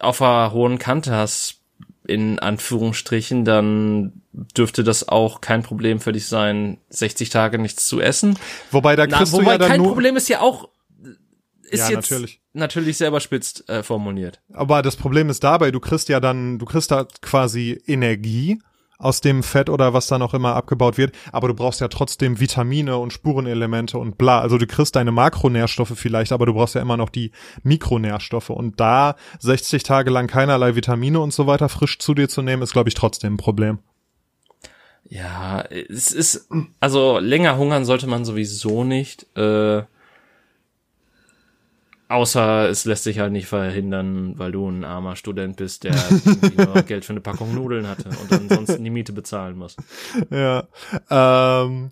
auf einer hohen Kante hast, in Anführungsstrichen, dann dürfte das auch kein Problem für dich sein, 60 Tage nichts zu essen. Wobei da kriegst Na, wobei du ja dann kein nur Problem ist ja auch ist ja, jetzt natürlich. natürlich selber spitzt äh, formuliert. Aber das Problem ist dabei, du kriegst ja dann, du kriegst da quasi Energie aus dem Fett oder was da noch immer abgebaut wird, aber du brauchst ja trotzdem Vitamine und Spurenelemente und bla. Also du kriegst deine Makronährstoffe vielleicht, aber du brauchst ja immer noch die Mikronährstoffe und da 60 Tage lang keinerlei Vitamine und so weiter frisch zu dir zu nehmen, ist glaube ich trotzdem ein Problem. Ja, es ist, also länger hungern sollte man sowieso nicht. Äh, Außer es lässt sich halt nicht verhindern, weil du ein armer Student bist, der nur Geld für eine Packung Nudeln hatte und ansonsten die Miete bezahlen muss. Ja. Ähm,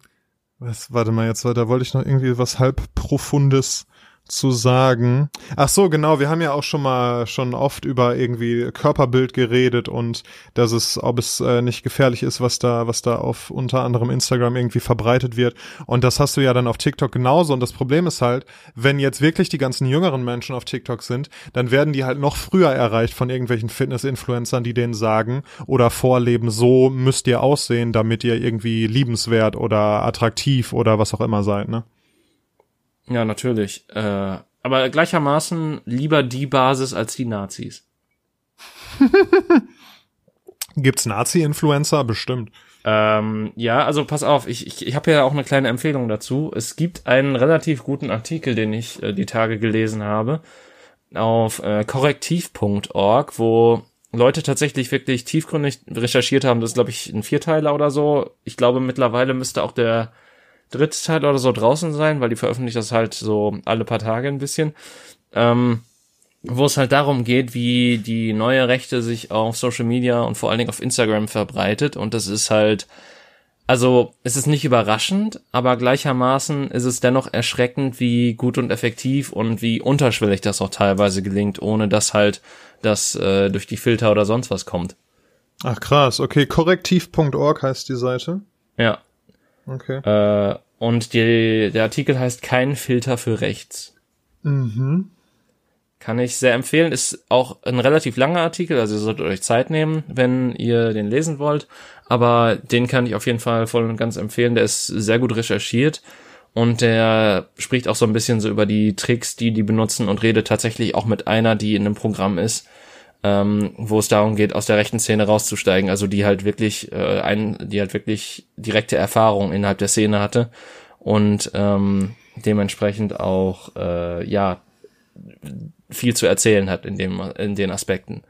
was, warte mal, jetzt da wollte ich noch irgendwie was halb profundes zu sagen. Ach so, genau, wir haben ja auch schon mal schon oft über irgendwie Körperbild geredet und dass es, ob es äh, nicht gefährlich ist, was da, was da auf unter anderem Instagram irgendwie verbreitet wird. Und das hast du ja dann auf TikTok genauso. Und das Problem ist halt, wenn jetzt wirklich die ganzen jüngeren Menschen auf TikTok sind, dann werden die halt noch früher erreicht von irgendwelchen Fitness-Influencern, die denen sagen oder vorleben, so müsst ihr aussehen, damit ihr irgendwie liebenswert oder attraktiv oder was auch immer seid, ne? Ja, natürlich. Äh, aber gleichermaßen lieber die Basis als die Nazis. Gibt's Nazi-Influencer? Bestimmt. Ähm, ja, also pass auf, ich, ich, ich habe ja auch eine kleine Empfehlung dazu. Es gibt einen relativ guten Artikel, den ich äh, die Tage gelesen habe, auf äh, korrektiv.org, wo Leute tatsächlich wirklich tiefgründig recherchiert haben. Das ist, glaube ich, ein Vierteiler oder so. Ich glaube, mittlerweile müsste auch der Drittteil oder so draußen sein, weil die veröffentlicht das halt so alle paar Tage ein bisschen. Ähm, wo es halt darum geht, wie die neue Rechte sich auf Social Media und vor allen Dingen auf Instagram verbreitet. Und das ist halt, also es ist nicht überraschend, aber gleichermaßen ist es dennoch erschreckend, wie gut und effektiv und wie unterschwellig das auch teilweise gelingt, ohne dass halt das äh, durch die Filter oder sonst was kommt. Ach krass, okay, korrektiv.org heißt die Seite. Ja, Okay. Äh, und die, der Artikel heißt Kein Filter für rechts. Mhm. Kann ich sehr empfehlen. Ist auch ein relativ langer Artikel, also ihr solltet euch Zeit nehmen, wenn ihr den lesen wollt. Aber den kann ich auf jeden Fall voll und ganz empfehlen. Der ist sehr gut recherchiert und der spricht auch so ein bisschen so über die Tricks, die die benutzen und redet tatsächlich auch mit einer, die in einem Programm ist, ähm, wo es darum geht, aus der rechten Szene rauszusteigen, also die halt wirklich äh, ein, die halt wirklich direkte Erfahrung innerhalb der Szene hatte und ähm, dementsprechend auch äh, ja viel zu erzählen hat in dem in den Aspekten.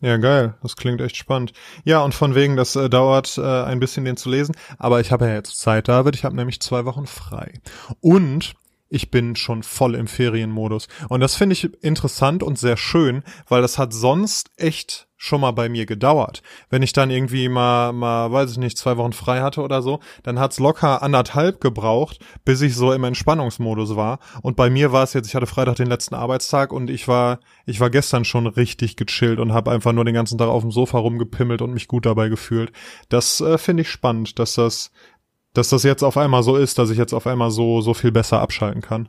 Ja, geil. Das klingt echt spannend. Ja, und von wegen, das äh, dauert äh, ein bisschen, den zu lesen. Aber ich habe ja jetzt Zeit, David. Ich habe nämlich zwei Wochen frei. Und ich bin schon voll im Ferienmodus. Und das finde ich interessant und sehr schön, weil das hat sonst echt schon mal bei mir gedauert. Wenn ich dann irgendwie mal, mal, weiß ich nicht, zwei Wochen frei hatte oder so, dann hat's locker anderthalb gebraucht, bis ich so im Entspannungsmodus war. Und bei mir war es jetzt, ich hatte Freitag den letzten Arbeitstag und ich war, ich war gestern schon richtig gechillt und habe einfach nur den ganzen Tag auf dem Sofa rumgepimmelt und mich gut dabei gefühlt. Das äh, finde ich spannend, dass das dass das jetzt auf einmal so ist, dass ich jetzt auf einmal so, so viel besser abschalten kann.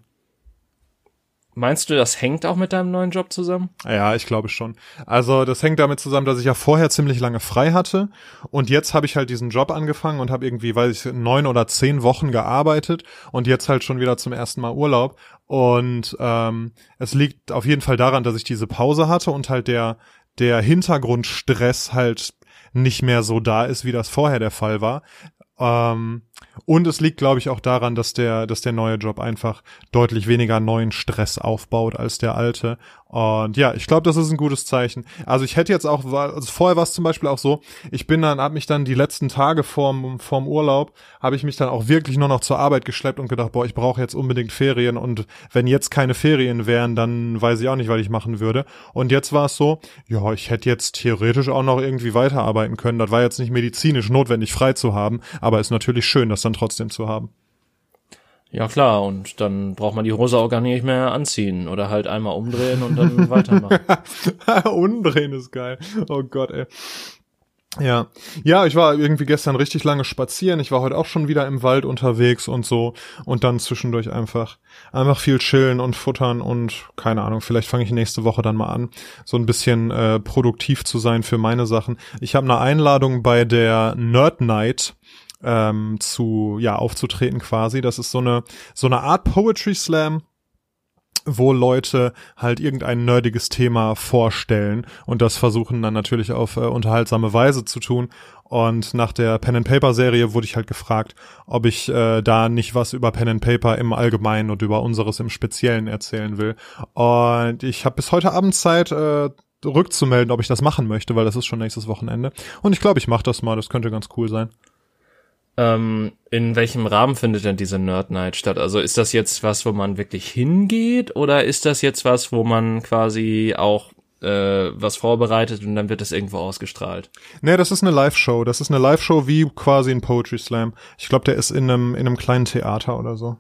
Meinst du, das hängt auch mit deinem neuen Job zusammen? Ja, ich glaube schon. Also das hängt damit zusammen, dass ich ja vorher ziemlich lange frei hatte und jetzt habe ich halt diesen Job angefangen und habe irgendwie, weiß ich, neun oder zehn Wochen gearbeitet und jetzt halt schon wieder zum ersten Mal Urlaub. Und ähm, es liegt auf jeden Fall daran, dass ich diese Pause hatte und halt der der Hintergrundstress halt nicht mehr so da ist, wie das vorher der Fall war. Ähm, und es liegt, glaube ich, auch daran, dass der, dass der neue Job einfach deutlich weniger neuen Stress aufbaut als der alte. Und ja, ich glaube, das ist ein gutes Zeichen. Also ich hätte jetzt auch, also vorher war es zum Beispiel auch so, ich bin dann, habe mich dann die letzten Tage vorm, vorm Urlaub, habe ich mich dann auch wirklich nur noch zur Arbeit geschleppt und gedacht, boah, ich brauche jetzt unbedingt Ferien und wenn jetzt keine Ferien wären, dann weiß ich auch nicht, was ich machen würde. Und jetzt war es so, ja, ich hätte jetzt theoretisch auch noch irgendwie weiterarbeiten können. Das war jetzt nicht medizinisch notwendig, frei zu haben, aber ist natürlich schön, das dann trotzdem zu haben. Ja klar, und dann braucht man die Hose auch gar nicht mehr anziehen oder halt einmal umdrehen und dann weitermachen. umdrehen ist geil. Oh Gott, ey. Ja, ja, ich war irgendwie gestern richtig lange spazieren. Ich war heute auch schon wieder im Wald unterwegs und so und dann zwischendurch einfach einfach viel chillen und futtern und keine Ahnung. Vielleicht fange ich nächste Woche dann mal an, so ein bisschen äh, produktiv zu sein für meine Sachen. Ich habe eine Einladung bei der Nerd Night ähm, zu ja aufzutreten quasi. Das ist so eine so eine Art Poetry Slam wo Leute halt irgendein nerdiges Thema vorstellen und das versuchen dann natürlich auf äh, unterhaltsame Weise zu tun. Und nach der Pen and Paper Serie wurde ich halt gefragt, ob ich äh, da nicht was über Pen and Paper im Allgemeinen und über unseres im Speziellen erzählen will. Und ich habe bis heute Abend Zeit, äh, rückzumelden, ob ich das machen möchte, weil das ist schon nächstes Wochenende. Und ich glaube, ich mache das mal. Das könnte ganz cool sein. Ähm, in welchem Rahmen findet denn diese Nerd Night statt? Also ist das jetzt was, wo man wirklich hingeht oder ist das jetzt was, wo man quasi auch äh, was vorbereitet und dann wird das irgendwo ausgestrahlt? Nee, das ist eine Live-Show. Das ist eine Live-Show wie quasi ein Poetry Slam. Ich glaube, der ist in einem, in einem kleinen Theater oder so.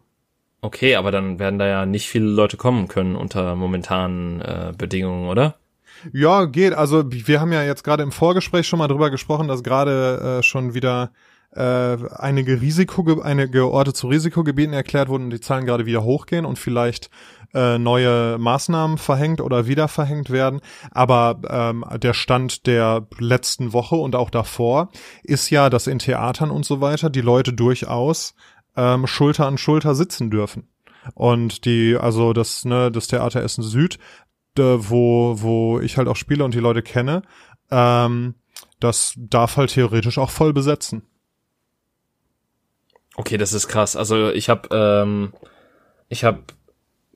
Okay, aber dann werden da ja nicht viele Leute kommen können unter momentanen äh, Bedingungen, oder? Ja, geht. Also wir haben ja jetzt gerade im Vorgespräch schon mal drüber gesprochen, dass gerade äh, schon wieder äh, einige Risiko, einige Orte zu Risikogebieten erklärt wurden und die Zahlen gerade wieder hochgehen und vielleicht äh, neue Maßnahmen verhängt oder wieder verhängt werden. Aber ähm, der Stand der letzten Woche und auch davor ist ja, dass in Theatern und so weiter die Leute durchaus ähm, Schulter an Schulter sitzen dürfen. Und die, also das, ne, das Theater Essen Süd, wo, wo ich halt auch spiele und die Leute kenne, ähm, das darf halt theoretisch auch voll besetzen. Okay, das ist krass. Also ich habe ähm, ich habe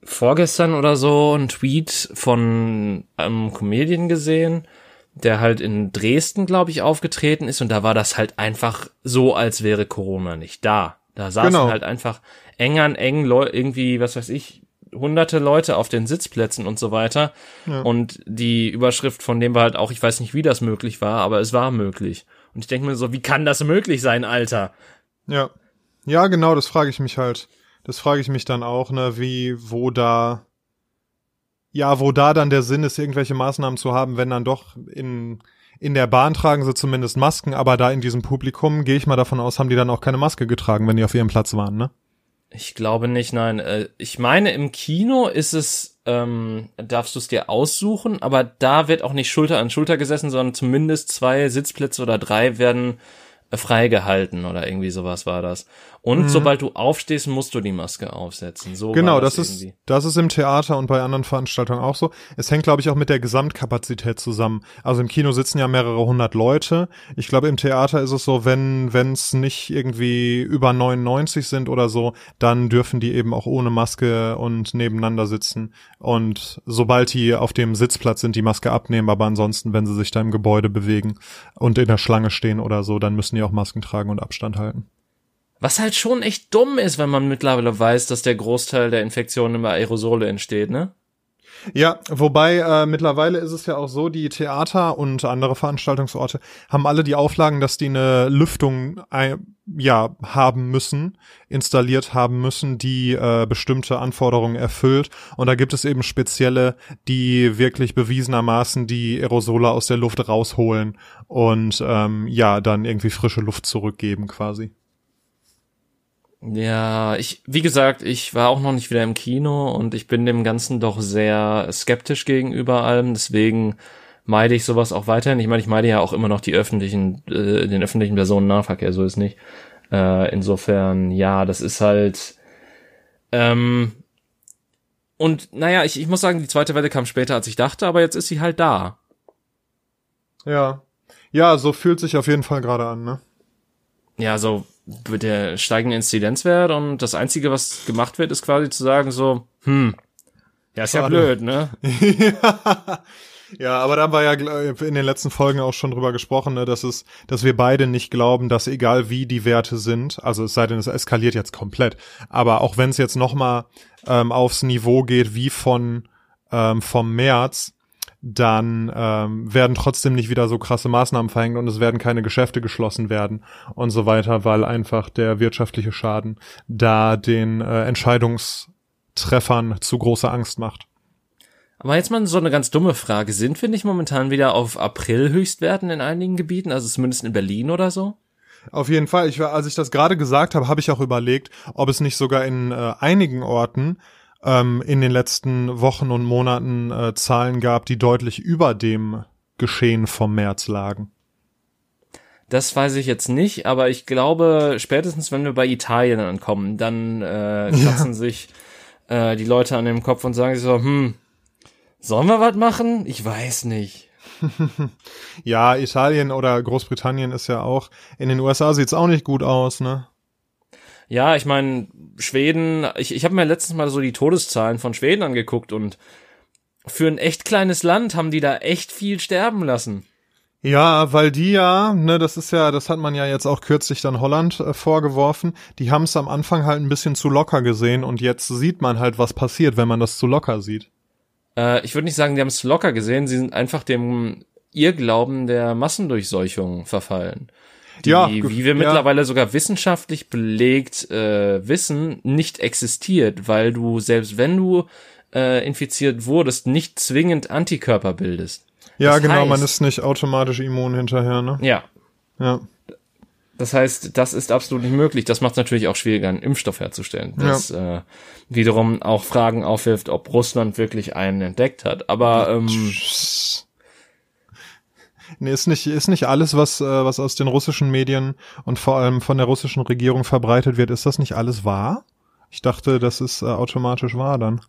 vorgestern oder so einen Tweet von einem Comedian gesehen, der halt in Dresden, glaube ich, aufgetreten ist und da war das halt einfach so, als wäre Corona nicht da. Da saßen genau. halt einfach eng an eng Leu irgendwie, was weiß ich, hunderte Leute auf den Sitzplätzen und so weiter. Ja. Und die Überschrift von dem war halt auch, ich weiß nicht, wie das möglich war, aber es war möglich. Und ich denke mir so, wie kann das möglich sein, Alter? Ja. Ja, genau, das frage ich mich halt. Das frage ich mich dann auch, ne, wie, wo da, ja, wo da dann der Sinn ist, irgendwelche Maßnahmen zu haben, wenn dann doch in, in der Bahn tragen sie zumindest Masken, aber da in diesem Publikum, gehe ich mal davon aus, haben die dann auch keine Maske getragen, wenn die auf ihrem Platz waren, ne? Ich glaube nicht, nein. Äh, ich meine, im Kino ist es, ähm, darfst du es dir aussuchen, aber da wird auch nicht Schulter an Schulter gesessen, sondern zumindest zwei Sitzplätze oder drei werden freigehalten oder irgendwie sowas war das. Und mhm. sobald du aufstehst, musst du die Maske aufsetzen. So genau, das, das ist das ist im Theater und bei anderen Veranstaltungen auch so. Es hängt, glaube ich, auch mit der Gesamtkapazität zusammen. Also im Kino sitzen ja mehrere hundert Leute. Ich glaube, im Theater ist es so, wenn wenn es nicht irgendwie über 99 sind oder so, dann dürfen die eben auch ohne Maske und nebeneinander sitzen. Und sobald die auf dem Sitzplatz sind, die Maske abnehmen. Aber ansonsten, wenn sie sich da im Gebäude bewegen und in der Schlange stehen oder so, dann müssen die auch Masken tragen und Abstand halten. Was halt schon echt dumm ist, wenn man mittlerweile weiß, dass der Großteil der Infektionen über Aerosole entsteht, ne? Ja, wobei äh, mittlerweile ist es ja auch so, die Theater und andere Veranstaltungsorte haben alle die Auflagen, dass die eine Lüftung äh, ja haben müssen, installiert haben müssen, die äh, bestimmte Anforderungen erfüllt. Und da gibt es eben spezielle, die wirklich bewiesenermaßen die Aerosole aus der Luft rausholen und ähm, ja dann irgendwie frische Luft zurückgeben quasi. Ja, ich, wie gesagt, ich war auch noch nicht wieder im Kino und ich bin dem Ganzen doch sehr skeptisch gegenüber allem, deswegen meide ich sowas auch weiterhin. Ich meine, ich meide ja auch immer noch die öffentlichen, äh, den öffentlichen Personennahverkehr, so ist nicht. Äh, insofern, ja, das ist halt, ähm, und naja, ich, ich muss sagen, die zweite Welle kam später, als ich dachte, aber jetzt ist sie halt da. Ja. Ja, so fühlt sich auf jeden Fall gerade an, ne? Ja, so mit der steigenden Inzidenzwert und das Einzige, was gemacht wird, ist quasi zu sagen so, hm, ja, ist Schade. ja blöd, ne? ja. ja, aber da haben wir ja in den letzten Folgen auch schon drüber gesprochen, ne, dass es, dass wir beide nicht glauben, dass egal wie die Werte sind, also es sei denn, es eskaliert jetzt komplett, aber auch wenn es jetzt nochmal ähm, aufs Niveau geht wie von ähm, vom März, dann ähm, werden trotzdem nicht wieder so krasse Maßnahmen verhängt und es werden keine Geschäfte geschlossen werden und so weiter, weil einfach der wirtschaftliche Schaden da den äh, Entscheidungstreffern zu große Angst macht. Aber jetzt mal so eine ganz dumme Frage. Sind wir nicht momentan wieder auf April-Höchstwerten in einigen Gebieten, also zumindest in Berlin oder so? Auf jeden Fall. Ich, als ich das gerade gesagt habe, habe ich auch überlegt, ob es nicht sogar in äh, einigen Orten ähm, in den letzten Wochen und Monaten äh, Zahlen gab, die deutlich über dem Geschehen vom März lagen. Das weiß ich jetzt nicht, aber ich glaube, spätestens wenn wir bei Italien ankommen, dann äh, kratzen ja. sich äh, die Leute an dem Kopf und sagen so, hm, sollen wir was machen? Ich weiß nicht. ja, Italien oder Großbritannien ist ja auch, in den USA sieht's auch nicht gut aus, ne? Ja, ich meine, Schweden, ich, ich habe mir letztens mal so die Todeszahlen von Schweden angeguckt und für ein echt kleines Land haben die da echt viel sterben lassen. Ja, weil die ja, ne, das ist ja, das hat man ja jetzt auch kürzlich dann Holland äh, vorgeworfen, die haben es am Anfang halt ein bisschen zu locker gesehen und jetzt sieht man halt, was passiert, wenn man das zu locker sieht. Äh, ich würde nicht sagen, die haben es locker gesehen, sie sind einfach dem Irrglauben der Massendurchseuchung verfallen. Die, ja, wie wir ja. mittlerweile sogar wissenschaftlich belegt äh, wissen, nicht existiert, weil du, selbst wenn du äh, infiziert wurdest, nicht zwingend Antikörper bildest. Ja, das genau, heißt, man ist nicht automatisch immun hinterher, ne? Ja. Ja. Das heißt, das ist absolut nicht möglich. Das macht es natürlich auch schwieriger, einen Impfstoff herzustellen. Das ja. äh, wiederum auch Fragen aufwirft, ob Russland wirklich einen entdeckt hat. Aber ähm, nee, ist nicht ist nicht alles, was äh, was aus den russischen Medien und vor allem von der russischen Regierung verbreitet wird, ist das nicht alles wahr? Ich dachte, das ist äh, automatisch wahr dann.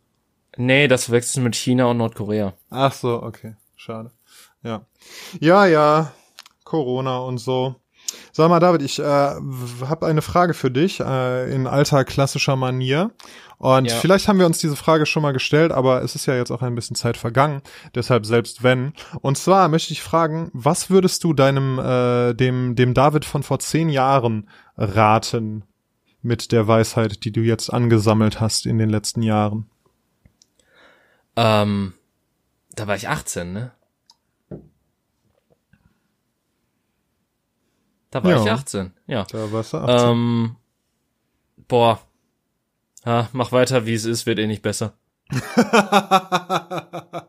Nee, das wechselt mit China und Nordkorea. Ach so, okay, schade. Ja. Ja, ja, Corona und so. Sag mal, David, ich äh, habe eine Frage für dich äh, in alter klassischer Manier. Und ja. vielleicht haben wir uns diese Frage schon mal gestellt, aber es ist ja jetzt auch ein bisschen Zeit vergangen. Deshalb selbst wenn. Und zwar möchte ich fragen, was würdest du deinem äh, dem dem David von vor zehn Jahren raten mit der Weisheit, die du jetzt angesammelt hast in den letzten Jahren? Ähm, da war ich 18, ne? Da war ja. ich 18, ja. Da warst du 18. Ähm, boah. Ha, mach weiter, wie es ist, wird eh nicht besser.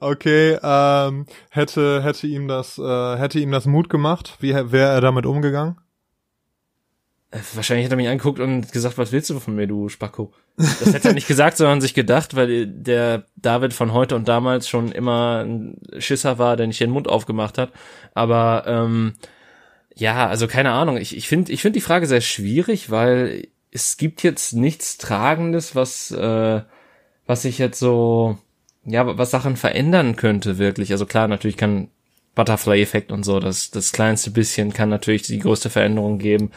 okay, ähm, hätte, hätte ihm das, äh, hätte ihm das Mut gemacht? Wie wäre er damit umgegangen? Äh, wahrscheinlich hat er mich angeguckt und gesagt, was willst du von mir, du Spacko? Das hätte er nicht gesagt, sondern sich gedacht, weil der David von heute und damals schon immer ein Schisser war, der nicht den Mund aufgemacht hat. Aber ähm, ja, also keine Ahnung. Ich, ich finde ich finde die Frage sehr schwierig, weil es gibt jetzt nichts Tragendes, was, äh, was sich jetzt so, ja, was Sachen verändern könnte, wirklich. Also klar, natürlich kann Butterfly-Effekt und so, das, das kleinste bisschen kann natürlich die größte Veränderung geben.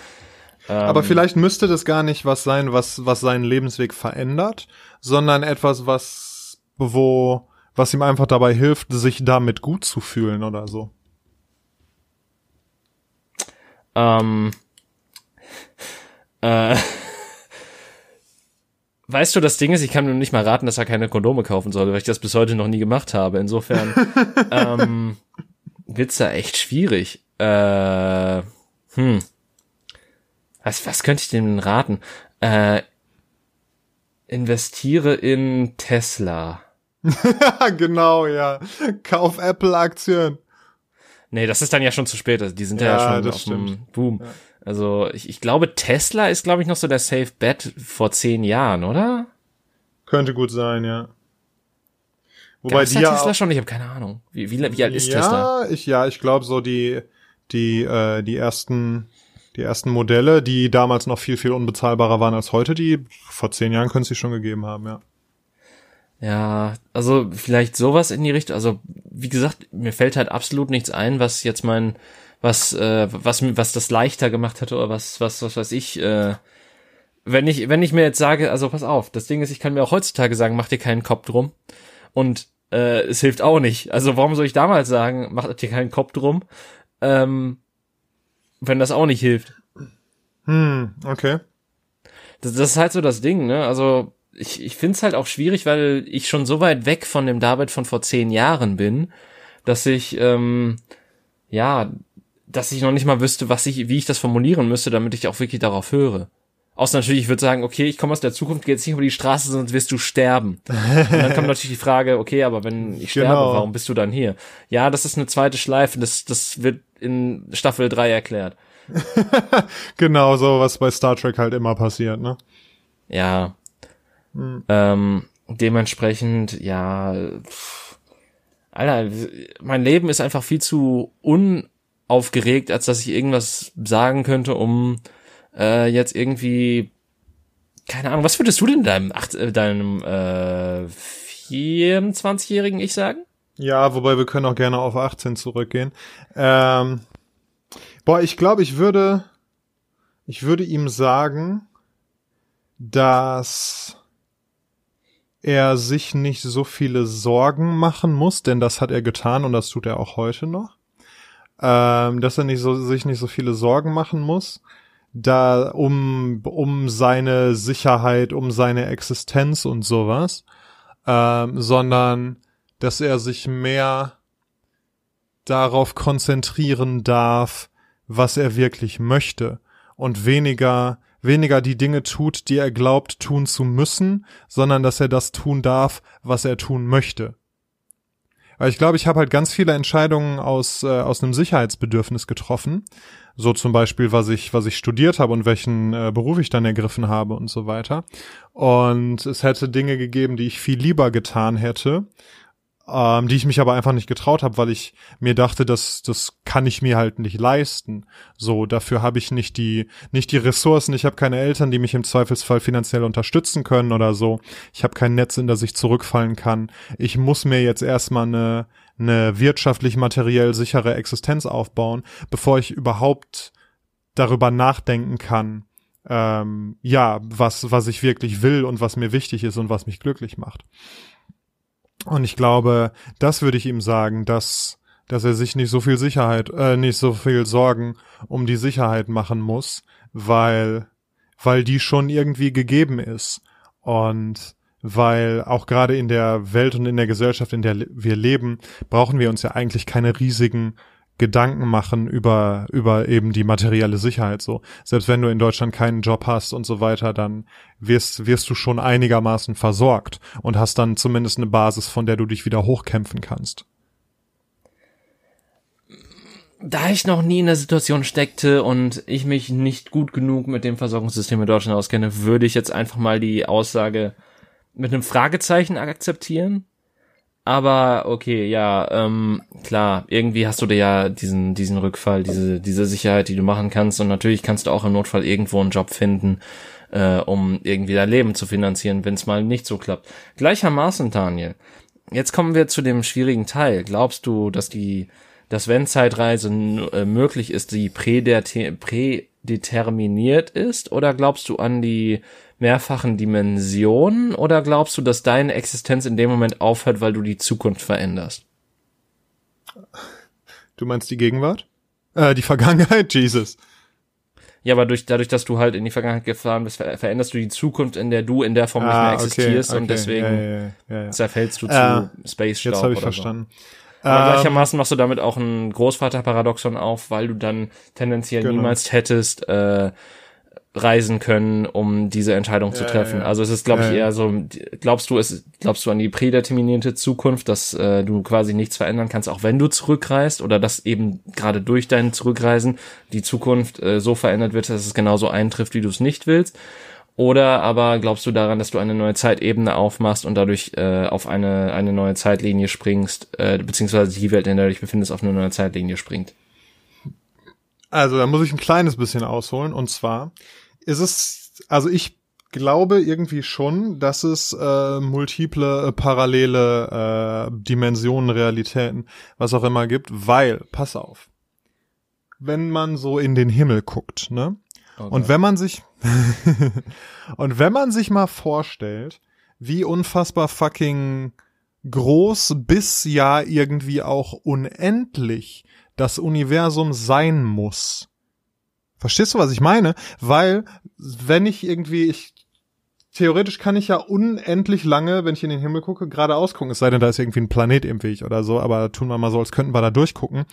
Aber ähm, vielleicht müsste das gar nicht was sein, was, was seinen Lebensweg verändert, sondern etwas, was, wo, was ihm einfach dabei hilft, sich damit gut zu fühlen oder so. Ähm, äh, weißt du, das Ding ist, ich kann mir nicht mal raten, dass er keine Kondome kaufen soll, weil ich das bis heute noch nie gemacht habe. Insofern ähm, wird's da echt schwierig. Äh, hm. Was, was könnte ich denn raten? Äh, investiere in Tesla. genau, ja. Kauf Apple-Aktien. Nee, das ist dann ja schon zu spät. Also die sind ja, ja schon auf stimmt. dem Boom. Ja. Also ich, ich glaube, Tesla ist, glaube ich, noch so der Safe Bet vor zehn Jahren, oder? Könnte gut sein, ja. Wobei Gab's die ja Tesla schon, ich habe keine Ahnung. Wie, wie, wie alt ist ja, Tesla? Ich, ja, ich glaube so die, die, äh, die ersten, die ersten Modelle, die damals noch viel, viel unbezahlbarer waren als heute, die vor zehn Jahren können sie schon gegeben haben, ja. Ja, also vielleicht sowas in die Richtung. Also wie gesagt, mir fällt halt absolut nichts ein, was jetzt mein, was, äh, was was das leichter gemacht hätte oder was, was, was weiß ich. Äh, wenn ich, wenn ich mir jetzt sage, also pass auf, das Ding ist, ich kann mir auch heutzutage sagen, mach dir keinen Kopf drum. Und äh, es hilft auch nicht. Also warum soll ich damals sagen, mach dir keinen Kopf drum, ähm, wenn das auch nicht hilft? Hm, okay. Das, das ist halt so das Ding, ne? Also ich, ich finde es halt auch schwierig, weil ich schon so weit weg von dem David von vor zehn Jahren bin, dass ich, ähm, ja, dass ich noch nicht mal wüsste, was ich, wie ich das formulieren müsste, damit ich auch wirklich darauf höre. Außer natürlich, ich würde sagen, okay, ich komme aus der Zukunft, geh jetzt nicht über die Straße, sonst wirst du sterben. Und dann kommt natürlich die Frage, okay, aber wenn ich sterbe, genau. warum bist du dann hier? Ja, das ist eine zweite Schleife, das, das wird in Staffel 3 erklärt. genau, so was bei Star Trek halt immer passiert, ne? Ja, Ähm, dementsprechend, ja, pff, Alter, mein Leben ist einfach viel zu unaufgeregt, als dass ich irgendwas sagen könnte, um äh, jetzt irgendwie keine Ahnung, was würdest du denn deinem, acht, äh, deinem äh, 24-jährigen Ich sagen? Ja, wobei wir können auch gerne auf 18 zurückgehen. Ähm, boah, ich glaube, ich würde, ich würde ihm sagen, dass er sich nicht so viele Sorgen machen muss, denn das hat er getan und das tut er auch heute noch. Ähm, dass er nicht so, sich nicht so viele Sorgen machen muss, da um, um seine Sicherheit, um seine Existenz und sowas, ähm, sondern dass er sich mehr darauf konzentrieren darf, was er wirklich möchte und weniger weniger die Dinge tut, die er glaubt tun zu müssen, sondern dass er das tun darf, was er tun möchte. Weil ich glaube, ich habe halt ganz viele Entscheidungen aus, äh, aus einem Sicherheitsbedürfnis getroffen. So zum Beispiel, was ich, was ich studiert habe und welchen äh, Beruf ich dann ergriffen habe und so weiter. Und es hätte Dinge gegeben, die ich viel lieber getan hätte, ähm, die ich mich aber einfach nicht getraut habe, weil ich mir dachte, das das kann ich mir halt nicht leisten. So dafür habe ich nicht die nicht die Ressourcen. Ich habe keine Eltern, die mich im Zweifelsfall finanziell unterstützen können oder so. Ich habe kein Netz, in das ich zurückfallen kann. Ich muss mir jetzt erstmal eine eine wirtschaftlich materiell sichere Existenz aufbauen, bevor ich überhaupt darüber nachdenken kann, ähm, ja, was, was ich wirklich will und was mir wichtig ist und was mich glücklich macht. Und ich glaube, das würde ich ihm sagen, dass, dass er sich nicht so viel Sicherheit, äh, nicht so viel Sorgen um die Sicherheit machen muss, weil, weil die schon irgendwie gegeben ist. Und weil auch gerade in der Welt und in der Gesellschaft, in der wir leben, brauchen wir uns ja eigentlich keine riesigen Gedanken machen über, über eben die materielle Sicherheit so. Selbst wenn du in Deutschland keinen Job hast und so weiter, dann wirst, wirst du schon einigermaßen versorgt und hast dann zumindest eine Basis, von der du dich wieder hochkämpfen kannst. Da ich noch nie in der Situation steckte und ich mich nicht gut genug mit dem Versorgungssystem in Deutschland auskenne, würde ich jetzt einfach mal die Aussage mit einem Fragezeichen akzeptieren aber okay, ja, ähm, klar, irgendwie hast du dir ja diesen, diesen Rückfall, diese, diese Sicherheit, die du machen kannst. Und natürlich kannst du auch im Notfall irgendwo einen Job finden, äh, um irgendwie dein Leben zu finanzieren, wenn es mal nicht so klappt. Gleichermaßen, Daniel. Jetzt kommen wir zu dem schwierigen Teil. Glaubst du, dass die, dass wenn Zeitreise äh, möglich ist, die prädeterminiert ist? Oder glaubst du an die mehrfachen Dimensionen oder glaubst du, dass deine Existenz in dem Moment aufhört, weil du die Zukunft veränderst? Du meinst die Gegenwart? Äh, die Vergangenheit, Jesus. Ja, aber durch, dadurch, dass du halt in die Vergangenheit gefahren bist, ver veränderst du die Zukunft, in der du in der Form ah, nicht mehr existierst okay, okay, und deswegen ja, ja, ja, zerfällst du zu äh, Space Staub Jetzt habe ich verstanden. So. Aber ähm, gleichermaßen machst du damit auch ein Großvaterparadoxon auf, weil du dann tendenziell genau. niemals hättest äh, reisen können, um diese Entscheidung zu treffen. Ja, Also es ist, glaube ich, eher so, glaubst du, es, glaubst du an die prädeterminierte Zukunft, dass äh, du quasi nichts verändern kannst, auch wenn du zurückreist, oder dass eben gerade durch dein Zurückreisen die Zukunft äh, so verändert wird, dass es genauso eintrifft, wie du es nicht willst? Oder aber glaubst du daran, dass du eine neue Zeitebene aufmachst und dadurch äh, auf eine, eine neue Zeitlinie springst, äh, beziehungsweise die Welt, in der du dich befindest, auf eine neue Zeitlinie springt? Also da muss ich ein kleines bisschen ausholen. Und zwar ist es, also ich glaube irgendwie schon, dass es äh, multiple, äh, parallele äh, Dimensionen, Realitäten, was auch immer gibt, weil, pass auf, wenn man so in den Himmel guckt, ne? Okay. Und wenn man sich und wenn man sich mal vorstellt, wie unfassbar fucking groß bis ja irgendwie auch unendlich das Universum sein muss. Verstehst du, was ich meine? Weil, wenn ich irgendwie, ich, theoretisch kann ich ja unendlich lange, wenn ich in den Himmel gucke, geradeaus gucken, es sei denn, da ist irgendwie ein Planet im Weg oder so, aber tun wir mal so, als könnten wir da durchgucken.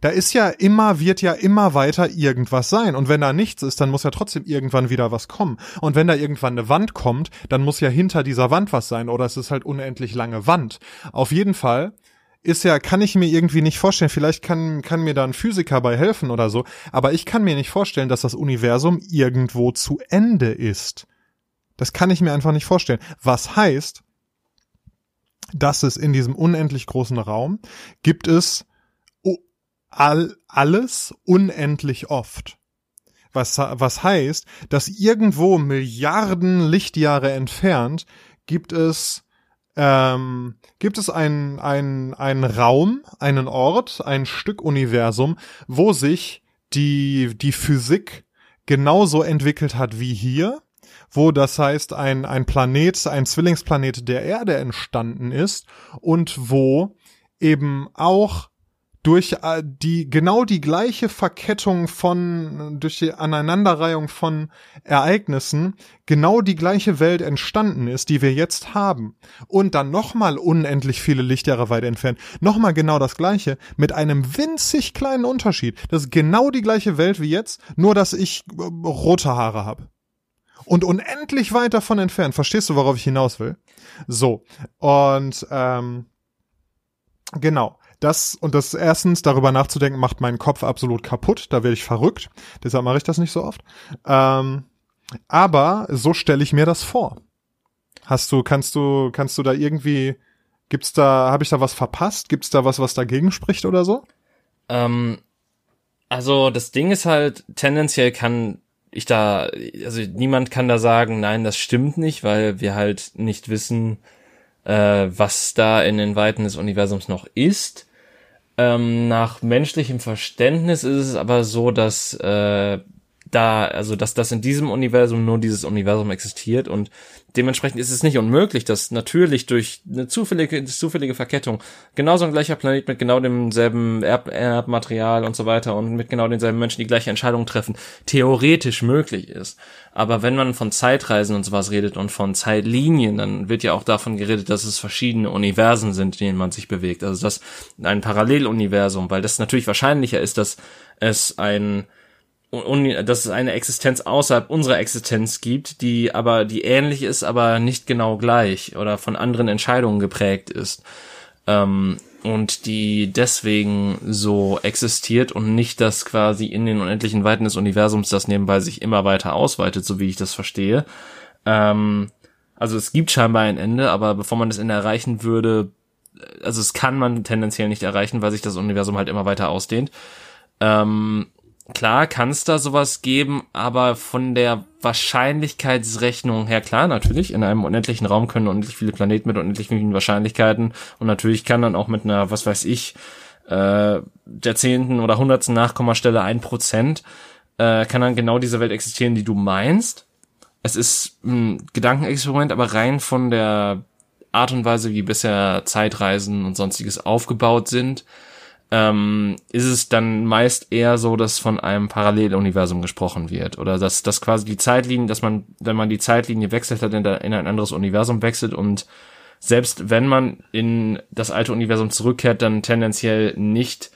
Da ist ja immer, wird ja immer weiter irgendwas sein. Und wenn da nichts ist, dann muss ja trotzdem irgendwann wieder was kommen. Und wenn da irgendwann eine Wand kommt, dann muss ja hinter dieser Wand was sein, oder es ist halt unendlich lange Wand. Auf jeden Fall ist ja, kann ich mir irgendwie nicht vorstellen. Vielleicht kann, kann mir da ein Physiker bei helfen oder so. Aber ich kann mir nicht vorstellen, dass das Universum irgendwo zu Ende ist. Das kann ich mir einfach nicht vorstellen. Was heißt, dass es in diesem unendlich großen Raum gibt es all, alles unendlich oft. Was, was heißt, dass irgendwo Milliarden Lichtjahre entfernt gibt es ähm, gibt es einen ein, ein Raum, einen Ort, ein Stück Universum, wo sich die, die Physik genauso entwickelt hat wie hier, wo das heißt ein, ein Planet, ein Zwillingsplanet der Erde entstanden ist und wo eben auch durch äh, die genau die gleiche Verkettung von durch die Aneinanderreihung von Ereignissen genau die gleiche Welt entstanden ist, die wir jetzt haben und dann nochmal unendlich viele Lichtjahre weit entfernt, nochmal genau das gleiche mit einem winzig kleinen Unterschied. Das ist genau die gleiche Welt wie jetzt, nur dass ich äh, rote Haare habe. Und unendlich weit davon entfernt. Verstehst du, worauf ich hinaus will? So. Und ähm, genau das und das erstens darüber nachzudenken macht meinen Kopf absolut kaputt. Da werde ich verrückt. Deshalb mache ich das nicht so oft. Ähm, aber so stelle ich mir das vor. Hast du, kannst du, kannst du da irgendwie, gibt's da, habe ich da was verpasst? Gibt's da was, was dagegen spricht oder so? Ähm, also das Ding ist halt, tendenziell kann ich da, also niemand kann da sagen, nein, das stimmt nicht, weil wir halt nicht wissen, äh, was da in den Weiten des Universums noch ist. Ähm, nach menschlichem Verständnis ist es aber so, dass äh, da, also dass das in diesem Universum nur dieses Universum existiert und dementsprechend ist es nicht unmöglich, dass natürlich durch eine zufällige, zufällige Verkettung genauso ein gleicher Planet mit genau demselben Erb Erbmaterial und so weiter und mit genau denselben Menschen die gleiche Entscheidung treffen, theoretisch möglich ist. Aber wenn man von Zeitreisen und sowas redet und von Zeitlinien, dann wird ja auch davon geredet, dass es verschiedene Universen sind, in denen man sich bewegt. Also das ein Paralleluniversum, weil das natürlich wahrscheinlicher ist, dass es ein dass es eine Existenz außerhalb unserer Existenz gibt, die aber, die ähnlich ist, aber nicht genau gleich oder von anderen Entscheidungen geprägt ist. Ähm, und die deswegen so existiert und nicht, dass quasi in den unendlichen Weiten des Universums das nebenbei sich immer weiter ausweitet, so wie ich das verstehe. Ähm, also es gibt scheinbar ein Ende, aber bevor man das Ende erreichen würde, also es kann man tendenziell nicht erreichen, weil sich das Universum halt immer weiter ausdehnt. Ähm, klar kann es da sowas geben, aber von der Wahrscheinlichkeitsrechnung her, klar, natürlich, in einem unendlichen Raum können unendlich viele Planeten mit unendlich vielen Wahrscheinlichkeiten und natürlich kann dann auch mit einer, was weiß ich, äh, der zehnten oder hundertsten Nachkommastelle ein Prozent, äh, kann dann genau diese Welt existieren, die du meinst. Es ist ein Gedankenexperiment, aber rein von der Art und Weise, wie bisher Zeitreisen und sonstiges aufgebaut sind, ähm, ist es dann meist eher so, dass von einem Paralleluniversum gesprochen wird. Oder dass, dass quasi die Zeitlinie, dass man, wenn man die Zeitlinie wechselt hat, in, in ein anderes Universum wechselt und selbst wenn man in das alte Universum zurückkehrt, dann tendenziell nicht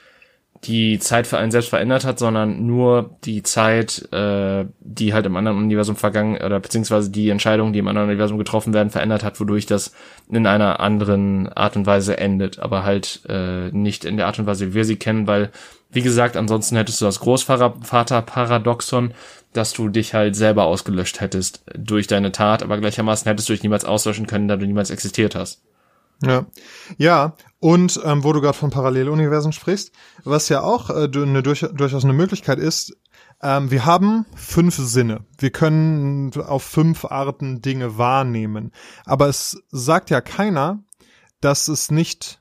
die Zeit für einen selbst verändert hat, sondern nur die Zeit, äh, die halt im anderen Universum vergangen oder beziehungsweise die Entscheidungen, die im anderen Universum getroffen werden, verändert hat, wodurch das in einer anderen Art und Weise endet, aber halt äh, nicht in der Art und Weise, wie wir sie kennen, weil wie gesagt, ansonsten hättest du das Großvater-Paradoxon, dass du dich halt selber ausgelöscht hättest durch deine Tat, aber gleichermaßen hättest du dich niemals auslöschen können, da du niemals existiert hast. Ja, ja. Und ähm, wo du gerade von Paralleluniversen sprichst, was ja auch äh, eine, durch, durchaus eine Möglichkeit ist, ähm, wir haben fünf Sinne. Wir können auf fünf Arten Dinge wahrnehmen. Aber es sagt ja keiner, dass es nicht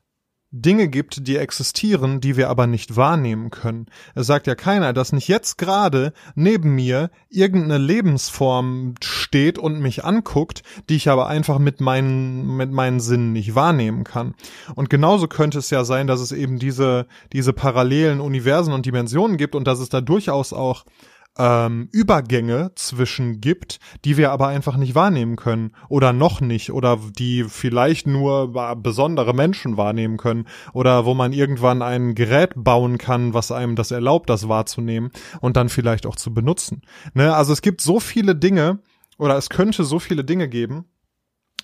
Dinge gibt, die existieren, die wir aber nicht wahrnehmen können. Es sagt ja keiner, dass nicht jetzt gerade neben mir irgendeine Lebensform steht und mich anguckt, die ich aber einfach mit meinen, mit meinen Sinnen nicht wahrnehmen kann. Und genauso könnte es ja sein, dass es eben diese, diese parallelen Universen und Dimensionen gibt und dass es da durchaus auch ähm, Übergänge zwischen gibt, die wir aber einfach nicht wahrnehmen können oder noch nicht oder die vielleicht nur besondere Menschen wahrnehmen können oder wo man irgendwann ein Gerät bauen kann, was einem das erlaubt, das wahrzunehmen und dann vielleicht auch zu benutzen. Ne? Also es gibt so viele Dinge oder es könnte so viele Dinge geben,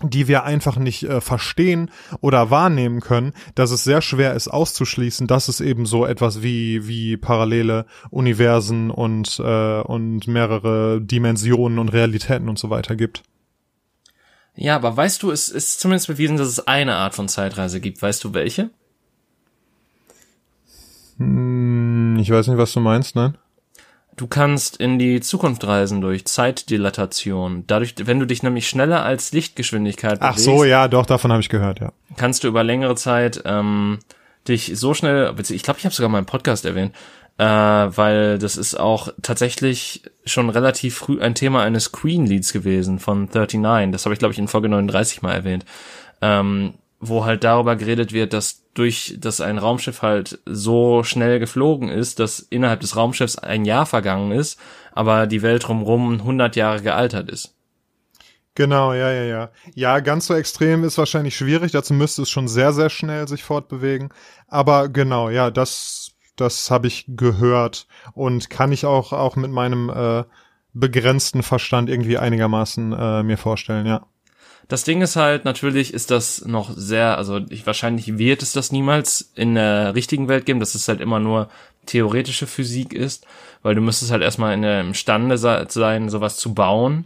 die wir einfach nicht äh, verstehen oder wahrnehmen können, dass es sehr schwer ist auszuschließen, dass es eben so etwas wie wie parallele Universen und äh, und mehrere Dimensionen und Realitäten und so weiter gibt. Ja, aber weißt du, es ist zumindest bewiesen, dass es eine Art von Zeitreise gibt. Weißt du welche? Hm, ich weiß nicht, was du meinst, nein. Du kannst in die Zukunft reisen durch Zeitdilatation. Dadurch, wenn du dich nämlich schneller als Lichtgeschwindigkeit bewegst. Ach so, ja, doch, davon habe ich gehört, ja. Kannst du über längere Zeit ähm, dich so schnell, ich glaube, ich habe sogar mal im Podcast erwähnt, äh, weil das ist auch tatsächlich schon relativ früh ein Thema eines Queen-Leads gewesen von 39. Das habe ich, glaube ich, in Folge 39 mal erwähnt. Ähm, wo halt darüber geredet wird, dass durch, dass ein Raumschiff halt so schnell geflogen ist, dass innerhalb des Raumschiffs ein Jahr vergangen ist, aber die Welt drumherum 100 Jahre gealtert ist. Genau, ja, ja, ja. Ja, ganz so extrem ist wahrscheinlich schwierig, dazu müsste es schon sehr, sehr schnell sich fortbewegen. Aber genau, ja, das, das habe ich gehört und kann ich auch, auch mit meinem äh, begrenzten Verstand irgendwie einigermaßen äh, mir vorstellen, ja. Das Ding ist halt, natürlich ist das noch sehr, also ich, wahrscheinlich wird es das niemals in der richtigen Welt geben, dass es halt immer nur theoretische Physik ist, weil du müsstest halt erstmal in der, imstande sein, sowas zu bauen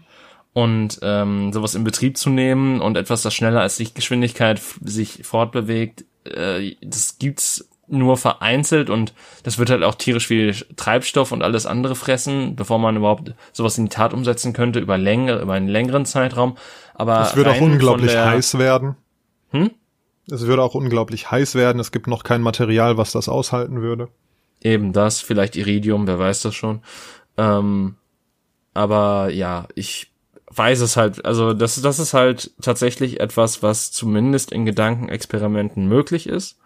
und ähm, sowas in Betrieb zu nehmen und etwas, das schneller als Lichtgeschwindigkeit sich fortbewegt, äh, das gibt's nur vereinzelt und das wird halt auch tierisch viel Treibstoff und alles andere fressen, bevor man überhaupt sowas in die Tat umsetzen könnte über längere, über einen längeren Zeitraum. Aber es würde auch unglaublich der, heiß werden. Hm? Es würde auch unglaublich heiß werden. Es gibt noch kein Material, was das aushalten würde. Eben das, vielleicht Iridium, wer weiß das schon. Ähm, aber ja, ich weiß es halt, also das, das ist halt tatsächlich etwas, was zumindest in Gedankenexperimenten möglich ist.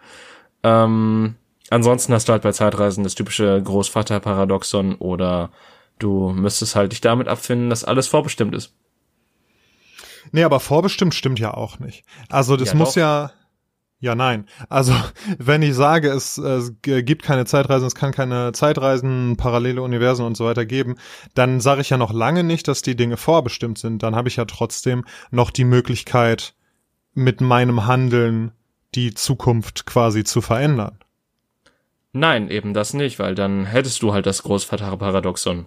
Ähm, ansonsten hast du halt bei Zeitreisen das typische Großvaterparadoxon oder du müsstest halt dich damit abfinden, dass alles vorbestimmt ist. Nee, aber vorbestimmt stimmt ja auch nicht. Also das ja, muss doch. ja, ja, nein. Also, wenn ich sage, es, es gibt keine Zeitreisen, es kann keine Zeitreisen, parallele Universen und so weiter geben, dann sage ich ja noch lange nicht, dass die Dinge vorbestimmt sind. Dann habe ich ja trotzdem noch die Möglichkeit, mit meinem Handeln die Zukunft quasi zu verändern. Nein, eben das nicht, weil dann hättest du halt das Großvaterparadoxon.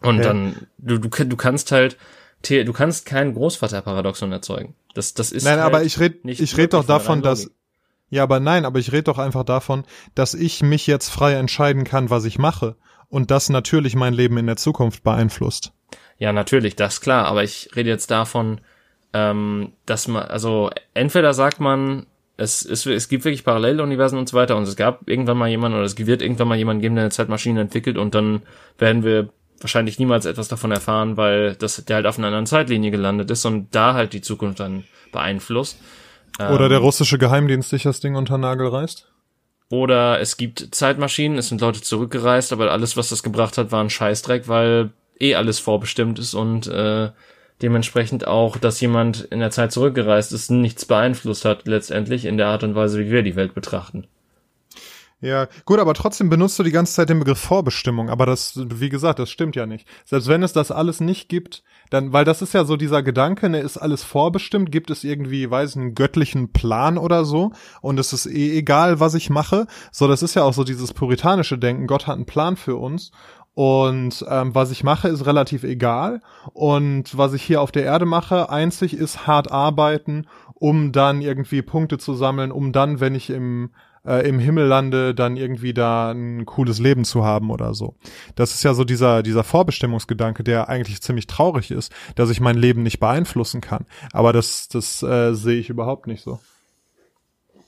Und ja. dann, du, du, du kannst halt, du kannst kein Großvaterparadoxon erzeugen. Das, das ist Nein, halt aber ich rede ich red doch davon, dass ja, aber nein, aber ich rede doch einfach davon, dass ich mich jetzt frei entscheiden kann, was ich mache und das natürlich mein Leben in der Zukunft beeinflusst. Ja, natürlich, das ist klar, aber ich rede jetzt davon, ähm, dass man, also entweder sagt man, es, es, es gibt wirklich Paralleluniversen und so weiter und es gab irgendwann mal jemanden oder es wird irgendwann mal jemanden geben, der eine Zeitmaschine entwickelt und dann werden wir wahrscheinlich niemals etwas davon erfahren, weil das der halt auf einer anderen Zeitlinie gelandet ist und da halt die Zukunft dann beeinflusst. Oder ähm, der russische Geheimdienst sich das Ding unter Nagel reißt. Oder es gibt Zeitmaschinen, es sind Leute zurückgereist, aber alles, was das gebracht hat, war ein Scheißdreck, weil eh alles vorbestimmt ist und äh, dementsprechend auch, dass jemand in der Zeit zurückgereist ist, nichts beeinflusst hat letztendlich in der Art und Weise, wie wir die Welt betrachten. Ja, gut, aber trotzdem benutzt du die ganze Zeit den Begriff Vorbestimmung, aber das, wie gesagt, das stimmt ja nicht. Selbst wenn es das alles nicht gibt, dann, weil das ist ja so dieser Gedanke, ne, ist alles vorbestimmt, gibt es irgendwie, weiß einen göttlichen Plan oder so und es ist eh egal, was ich mache. So, das ist ja auch so dieses puritanische Denken, Gott hat einen Plan für uns und ähm, was ich mache, ist relativ egal. Und was ich hier auf der Erde mache, einzig ist hart arbeiten, um dann irgendwie Punkte zu sammeln, um dann, wenn ich im äh, im Himmel lande, dann irgendwie da ein cooles Leben zu haben oder so. Das ist ja so dieser, dieser Vorbestimmungsgedanke, der eigentlich ziemlich traurig ist, dass ich mein Leben nicht beeinflussen kann. Aber das, das äh, sehe ich überhaupt nicht so.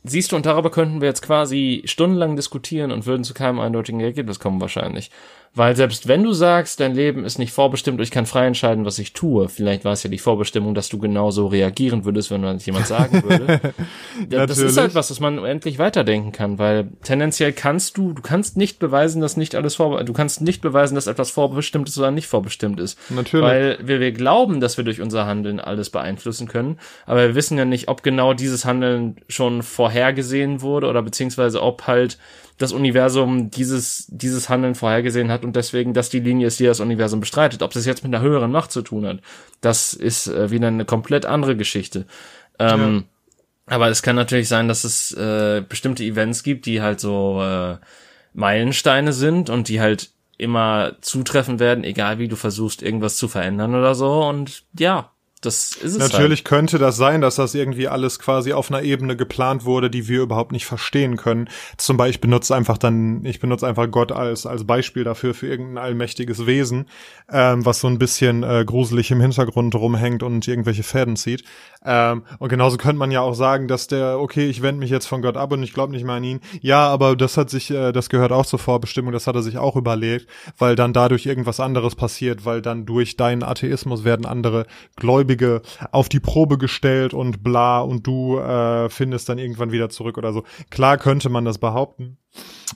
Siehst du, und darüber könnten wir jetzt quasi stundenlang diskutieren und würden zu keinem eindeutigen Ergebnis kommen wahrscheinlich. Weil selbst wenn du sagst, dein Leben ist nicht vorbestimmt, ich kann frei entscheiden, was ich tue, vielleicht war es ja die Vorbestimmung, dass du genauso reagieren würdest, wenn man jemand sagen würde. das ist halt was, was man endlich weiterdenken kann, weil tendenziell kannst du, du kannst nicht beweisen, dass nicht alles vor, du kannst nicht beweisen, dass etwas vorbestimmt ist oder nicht vorbestimmt ist. Natürlich. Weil wir, wir glauben, dass wir durch unser Handeln alles beeinflussen können, aber wir wissen ja nicht, ob genau dieses Handeln schon vorhergesehen wurde oder beziehungsweise ob halt das Universum dieses, dieses Handeln vorhergesehen hat und deswegen, dass die Linie ist, die das Universum bestreitet. Ob das jetzt mit einer höheren Macht zu tun hat, das ist äh, wieder eine komplett andere Geschichte. Ähm, ja. Aber es kann natürlich sein, dass es äh, bestimmte Events gibt, die halt so äh, Meilensteine sind und die halt immer zutreffen werden, egal wie du versuchst, irgendwas zu verändern oder so. Und ja, das ist es Natürlich halt. könnte das sein, dass das irgendwie alles quasi auf einer Ebene geplant wurde, die wir überhaupt nicht verstehen können. Zum Beispiel, ich benutze einfach dann, ich benutze einfach Gott als, als Beispiel dafür für irgendein allmächtiges Wesen, ähm, was so ein bisschen äh, gruselig im Hintergrund rumhängt und irgendwelche Fäden zieht. Ähm, und genauso könnte man ja auch sagen, dass der, okay, ich wende mich jetzt von Gott ab und ich glaube nicht mehr an ihn. Ja, aber das hat sich, äh, das gehört auch zur Vorbestimmung, das hat er sich auch überlegt, weil dann dadurch irgendwas anderes passiert, weil dann durch deinen Atheismus werden andere Gläubige Gläubige auf die Probe gestellt und bla und du äh, findest dann irgendwann wieder zurück oder so. Klar könnte man das behaupten.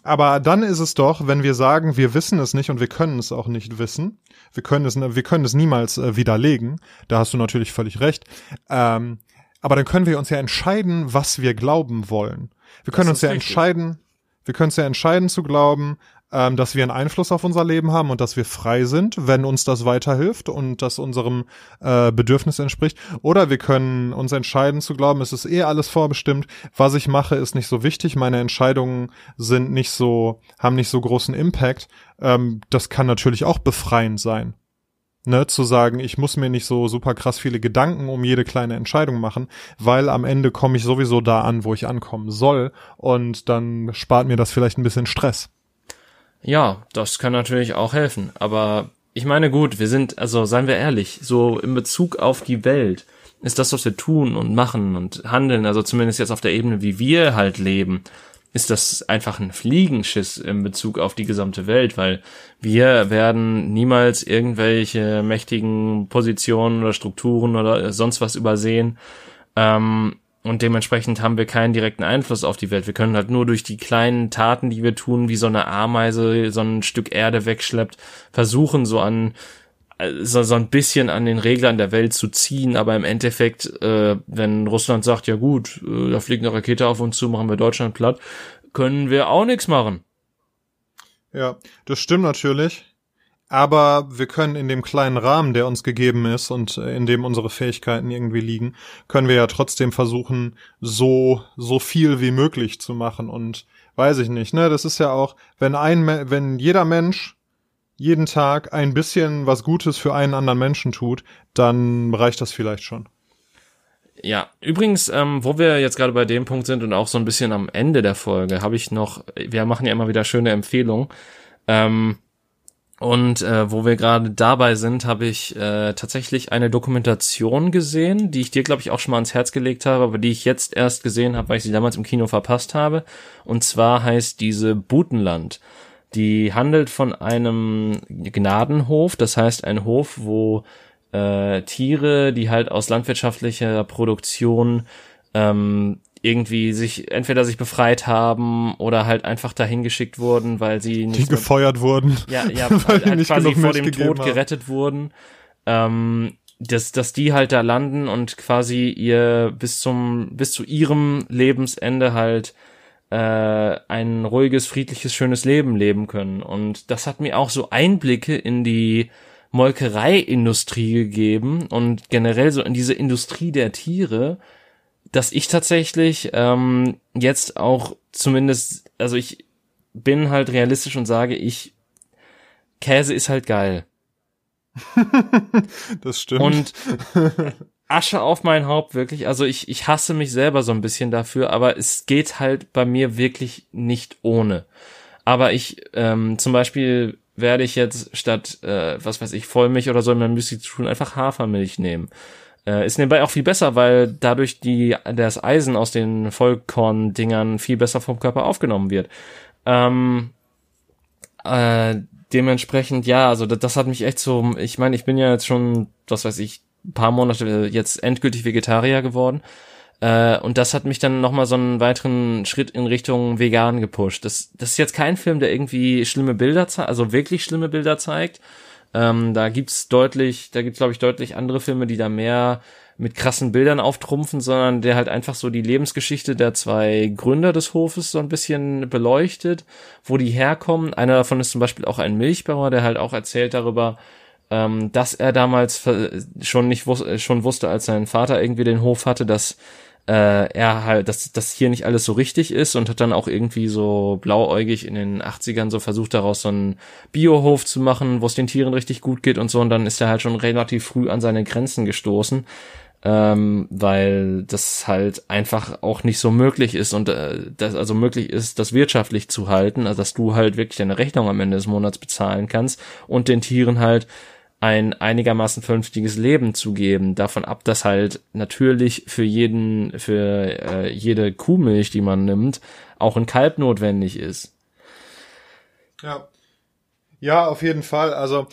Aber dann ist es doch, wenn wir sagen, wir wissen es nicht und wir können es auch nicht wissen, wir können es, wir können es niemals äh, widerlegen, da hast du natürlich völlig recht, ähm, aber dann können wir uns ja entscheiden, was wir glauben wollen. Wir können uns ja richtig. entscheiden, wir können uns ja entscheiden zu glauben, ähm, dass wir einen Einfluss auf unser Leben haben und dass wir frei sind, wenn uns das weiterhilft und das unserem äh, Bedürfnis entspricht. Oder wir können uns entscheiden zu glauben, es ist eh alles vorbestimmt. Was ich mache, ist nicht so wichtig. Meine Entscheidungen sind nicht so, haben nicht so großen Impact. Ähm, das kann natürlich auch befreiend sein. Ne, zu sagen, ich muss mir nicht so super krass viele Gedanken um jede kleine Entscheidung machen, weil am Ende komme ich sowieso da an, wo ich ankommen soll und dann spart mir das vielleicht ein bisschen Stress. Ja, das kann natürlich auch helfen. Aber ich meine, gut, wir sind, also seien wir ehrlich, so in Bezug auf die Welt ist das, was wir tun und machen und handeln, also zumindest jetzt auf der Ebene, wie wir halt leben, ist das einfach ein Fliegenschiss in Bezug auf die gesamte Welt, weil wir werden niemals irgendwelche mächtigen Positionen oder Strukturen oder sonst was übersehen. Ähm, und dementsprechend haben wir keinen direkten Einfluss auf die Welt. Wir können halt nur durch die kleinen Taten, die wir tun, wie so eine Ameise so ein Stück Erde wegschleppt, versuchen so an so, so ein bisschen an den Reglern der Welt zu ziehen, aber im Endeffekt, äh, wenn Russland sagt, ja gut, äh, da fliegt eine Rakete auf uns zu, machen wir Deutschland platt, können wir auch nichts machen. Ja, das stimmt natürlich aber wir können in dem kleinen Rahmen, der uns gegeben ist und äh, in dem unsere Fähigkeiten irgendwie liegen, können wir ja trotzdem versuchen, so, so viel wie möglich zu machen und weiß ich nicht, ne, das ist ja auch, wenn ein, wenn jeder Mensch jeden Tag ein bisschen was Gutes für einen anderen Menschen tut, dann reicht das vielleicht schon. Ja, übrigens, ähm, wo wir jetzt gerade bei dem Punkt sind und auch so ein bisschen am Ende der Folge, habe ich noch, wir machen ja immer wieder schöne Empfehlungen. Ähm, und äh, wo wir gerade dabei sind, habe ich äh, tatsächlich eine Dokumentation gesehen, die ich dir, glaube ich, auch schon mal ans Herz gelegt habe, aber die ich jetzt erst gesehen habe, weil ich sie damals im Kino verpasst habe. Und zwar heißt diese Butenland. Die handelt von einem Gnadenhof, das heißt ein Hof, wo äh, Tiere, die halt aus landwirtschaftlicher Produktion ähm, irgendwie sich entweder sich befreit haben oder halt einfach dahin geschickt wurden, weil sie nicht die gefeuert wurden. Ja, ja, weil halt quasi vor dem Tod haben. gerettet wurden. Ähm, dass, dass die halt da landen und quasi ihr bis zum bis zu ihrem Lebensende halt äh, ein ruhiges, friedliches, schönes Leben leben können. Und das hat mir auch so Einblicke in die Molkereiindustrie gegeben und generell so in diese Industrie der Tiere, dass ich tatsächlich ähm, jetzt auch zumindest, also ich bin halt realistisch und sage, ich Käse ist halt geil. das stimmt. Und Asche auf mein Haupt, wirklich. Also ich, ich hasse mich selber so ein bisschen dafür, aber es geht halt bei mir wirklich nicht ohne. Aber ich, ähm, zum Beispiel werde ich jetzt statt, äh, was weiß ich, Vollmilch oder so in meinem Müsli zu tun, einfach Hafermilch nehmen. Äh, ist nebenbei auch viel besser, weil dadurch die, das Eisen aus den Vollkorn-Dingern viel besser vom Körper aufgenommen wird. Ähm, äh, dementsprechend, ja, also das, das hat mich echt so, ich meine, ich bin ja jetzt schon, was weiß ich, ein paar Monate jetzt endgültig Vegetarier geworden. Äh, und das hat mich dann nochmal so einen weiteren Schritt in Richtung vegan gepusht. Das, das ist jetzt kein Film, der irgendwie schlimme Bilder zeigt, also wirklich schlimme Bilder zeigt, ähm, da gibt's deutlich, da gibt's glaube ich deutlich andere Filme, die da mehr mit krassen Bildern auftrumpfen, sondern der halt einfach so die Lebensgeschichte der zwei Gründer des Hofes so ein bisschen beleuchtet, wo die herkommen. Einer davon ist zum Beispiel auch ein Milchbauer, der halt auch erzählt darüber, ähm, dass er damals schon nicht wus schon wusste, als sein Vater irgendwie den Hof hatte, dass äh, er halt, dass das hier nicht alles so richtig ist und hat dann auch irgendwie so blauäugig in den 80ern so versucht, daraus so einen Biohof zu machen, wo es den Tieren richtig gut geht und so. Und dann ist er halt schon relativ früh an seine Grenzen gestoßen, ähm, weil das halt einfach auch nicht so möglich ist und äh, das also möglich ist, das wirtschaftlich zu halten, also dass du halt wirklich deine Rechnung am Ende des Monats bezahlen kannst und den Tieren halt ein einigermaßen vernünftiges Leben zu geben. Davon ab, dass halt natürlich für jeden, für äh, jede Kuhmilch, die man nimmt, auch ein Kalb notwendig ist. Ja. Ja, auf jeden Fall. Also,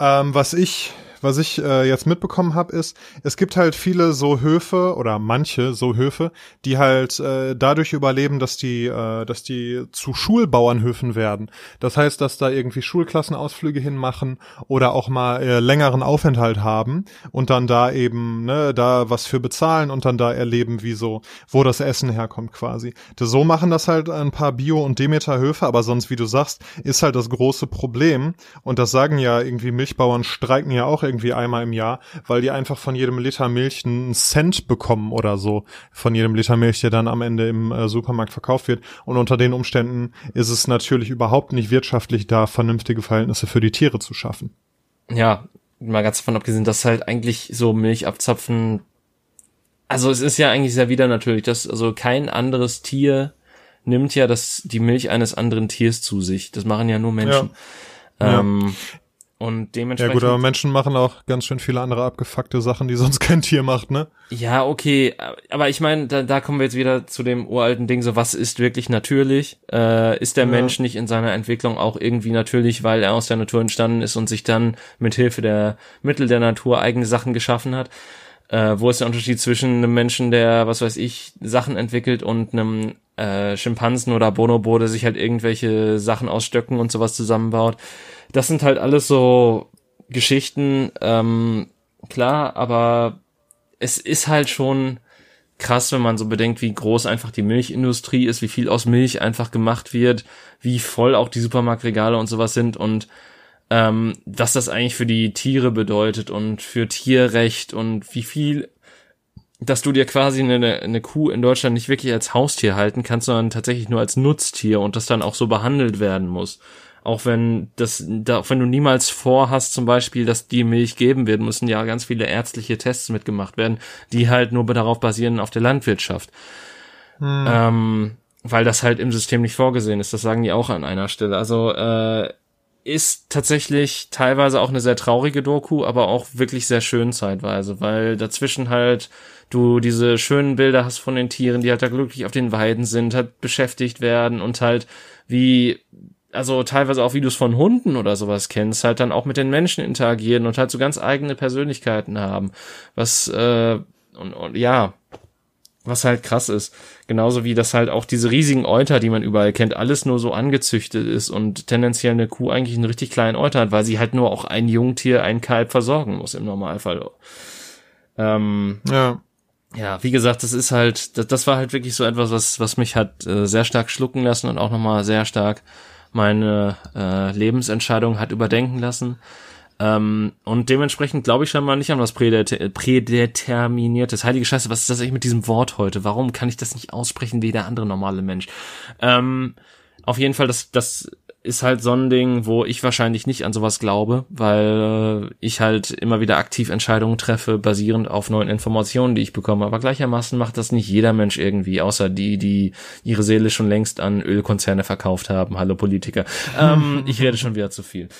ähm, was ich was ich äh, jetzt mitbekommen habe, ist, es gibt halt viele so Höfe oder manche so Höfe, die halt äh, dadurch überleben, dass die, äh, dass die zu Schulbauernhöfen werden. Das heißt, dass da irgendwie Schulklassenausflüge hinmachen oder auch mal äh, längeren Aufenthalt haben und dann da eben, ne, da was für bezahlen und dann da erleben, wie so, wo das Essen herkommt quasi. Das, so machen das halt ein paar Bio- und Demeter-Höfe, aber sonst, wie du sagst, ist halt das große Problem und das sagen ja irgendwie Milchbauern streiken ja auch irgendwie einmal im Jahr, weil die einfach von jedem Liter Milch einen Cent bekommen oder so. Von jedem Liter Milch, der dann am Ende im äh, Supermarkt verkauft wird. Und unter den Umständen ist es natürlich überhaupt nicht wirtschaftlich, da vernünftige Verhältnisse für die Tiere zu schaffen. Ja, mal ganz davon abgesehen, dass halt eigentlich so Milch abzapfen, also es ist ja eigentlich sehr wieder natürlich, dass also kein anderes Tier nimmt ja das die Milch eines anderen Tiers zu sich. Das machen ja nur Menschen. Ja. Ähm, ja. Und dementsprechend. Ja gut, aber Menschen machen auch ganz schön viele andere abgefuckte Sachen, die sonst kein Tier macht, ne? Ja, okay. Aber ich meine, da, da kommen wir jetzt wieder zu dem uralten Ding, so was ist wirklich natürlich? Äh, ist der ja. Mensch nicht in seiner Entwicklung auch irgendwie natürlich, weil er aus der Natur entstanden ist und sich dann mit Hilfe der Mittel der Natur eigene Sachen geschaffen hat? Äh, wo ist der Unterschied zwischen einem Menschen, der, was weiß ich, Sachen entwickelt und einem äh, Schimpansen oder Bonobo, der sich halt irgendwelche Sachen aus Stöcken und sowas zusammenbaut? Das sind halt alles so Geschichten, ähm, klar, aber es ist halt schon krass, wenn man so bedenkt, wie groß einfach die Milchindustrie ist, wie viel aus Milch einfach gemacht wird, wie voll auch die Supermarktregale und sowas sind und ähm, was das eigentlich für die Tiere bedeutet und für Tierrecht und wie viel, dass du dir quasi eine, eine Kuh in Deutschland nicht wirklich als Haustier halten kannst, sondern tatsächlich nur als Nutztier und das dann auch so behandelt werden muss auch wenn das, da, auch wenn du niemals vorhast, zum Beispiel, dass die Milch geben wird, müssen ja ganz viele ärztliche Tests mitgemacht werden, die halt nur darauf basieren auf der Landwirtschaft. Hm. Ähm, weil das halt im System nicht vorgesehen ist. Das sagen die auch an einer Stelle. Also äh, ist tatsächlich teilweise auch eine sehr traurige Doku, aber auch wirklich sehr schön zeitweise, weil dazwischen halt du diese schönen Bilder hast von den Tieren, die halt da glücklich auf den Weiden sind, halt beschäftigt werden und halt wie also teilweise auch Videos von Hunden oder sowas kennst, halt dann auch mit den Menschen interagieren und halt so ganz eigene Persönlichkeiten haben. Was, äh, und, und ja, was halt krass ist. Genauso wie das halt auch diese riesigen Euter, die man überall kennt, alles nur so angezüchtet ist und tendenziell eine Kuh eigentlich einen richtig kleinen Euter hat, weil sie halt nur auch ein Jungtier, ein Kalb versorgen muss im Normalfall. Ähm, ja. Ja, wie gesagt, das ist halt, das, das war halt wirklich so etwas, was, was mich hat äh, sehr stark schlucken lassen und auch nochmal sehr stark meine äh, Lebensentscheidung hat überdenken lassen. Ähm, und dementsprechend glaube ich schon mal nicht an was Prädet Prädeterminiertes. Heilige Scheiße, was ist das eigentlich mit diesem Wort heute? Warum kann ich das nicht aussprechen wie der andere normale Mensch? Ähm, auf jeden Fall, das, das ist halt so ein Ding, wo ich wahrscheinlich nicht an sowas glaube, weil ich halt immer wieder aktiv Entscheidungen treffe, basierend auf neuen Informationen, die ich bekomme. Aber gleichermaßen macht das nicht jeder Mensch irgendwie, außer die, die ihre Seele schon längst an Ölkonzerne verkauft haben. Hallo Politiker. ähm, ich rede schon wieder zu viel.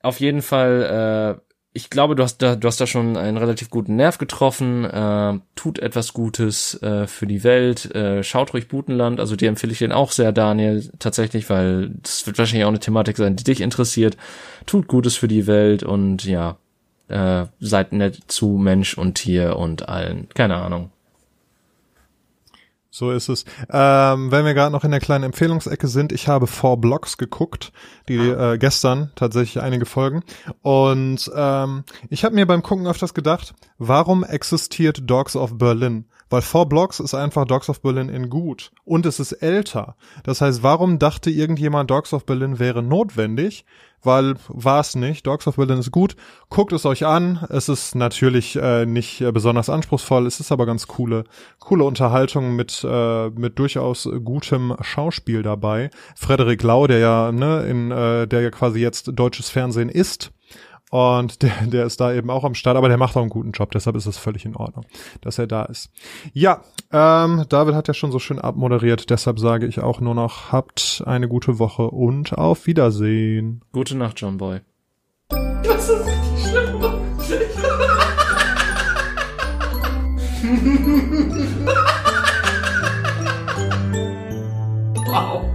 Auf jeden Fall, äh, ich glaube, du hast da, du hast da schon einen relativ guten Nerv getroffen. Äh, tut etwas Gutes äh, für die Welt. Äh, schaut ruhig Butenland. Also dir empfehle ich den auch sehr, Daniel, tatsächlich, weil das wird wahrscheinlich auch eine Thematik sein, die dich interessiert. Tut Gutes für die Welt und ja, äh, seid nett zu Mensch und Tier und allen. Keine Ahnung. So ist es. Ähm, wenn wir gerade noch in der kleinen Empfehlungsecke sind, ich habe Four Blocks geguckt, die ah. äh, gestern tatsächlich einige Folgen. Und ähm, ich habe mir beim Gucken öfters gedacht, warum existiert Dogs of Berlin? Weil Four Blocks ist einfach Dogs of Berlin in gut. Und es ist älter. Das heißt, warum dachte irgendjemand, Dogs of Berlin wäre notwendig, weil war es nicht. Dogs of Berlin ist gut. Guckt es euch an. Es ist natürlich äh, nicht äh, besonders anspruchsvoll. Es ist aber ganz coole, coole Unterhaltung mit äh, mit durchaus gutem Schauspiel dabei. Frederik Lau, der ja ne in äh, der ja quasi jetzt deutsches Fernsehen ist und der, der ist da eben auch am Start, aber der macht auch einen guten Job, deshalb ist es völlig in Ordnung, dass er da ist. Ja, ähm, David hat ja schon so schön abmoderiert, deshalb sage ich auch nur noch, habt eine gute Woche und auf Wiedersehen. Gute Nacht, John Boy. Das ist richtig schlimm. wow.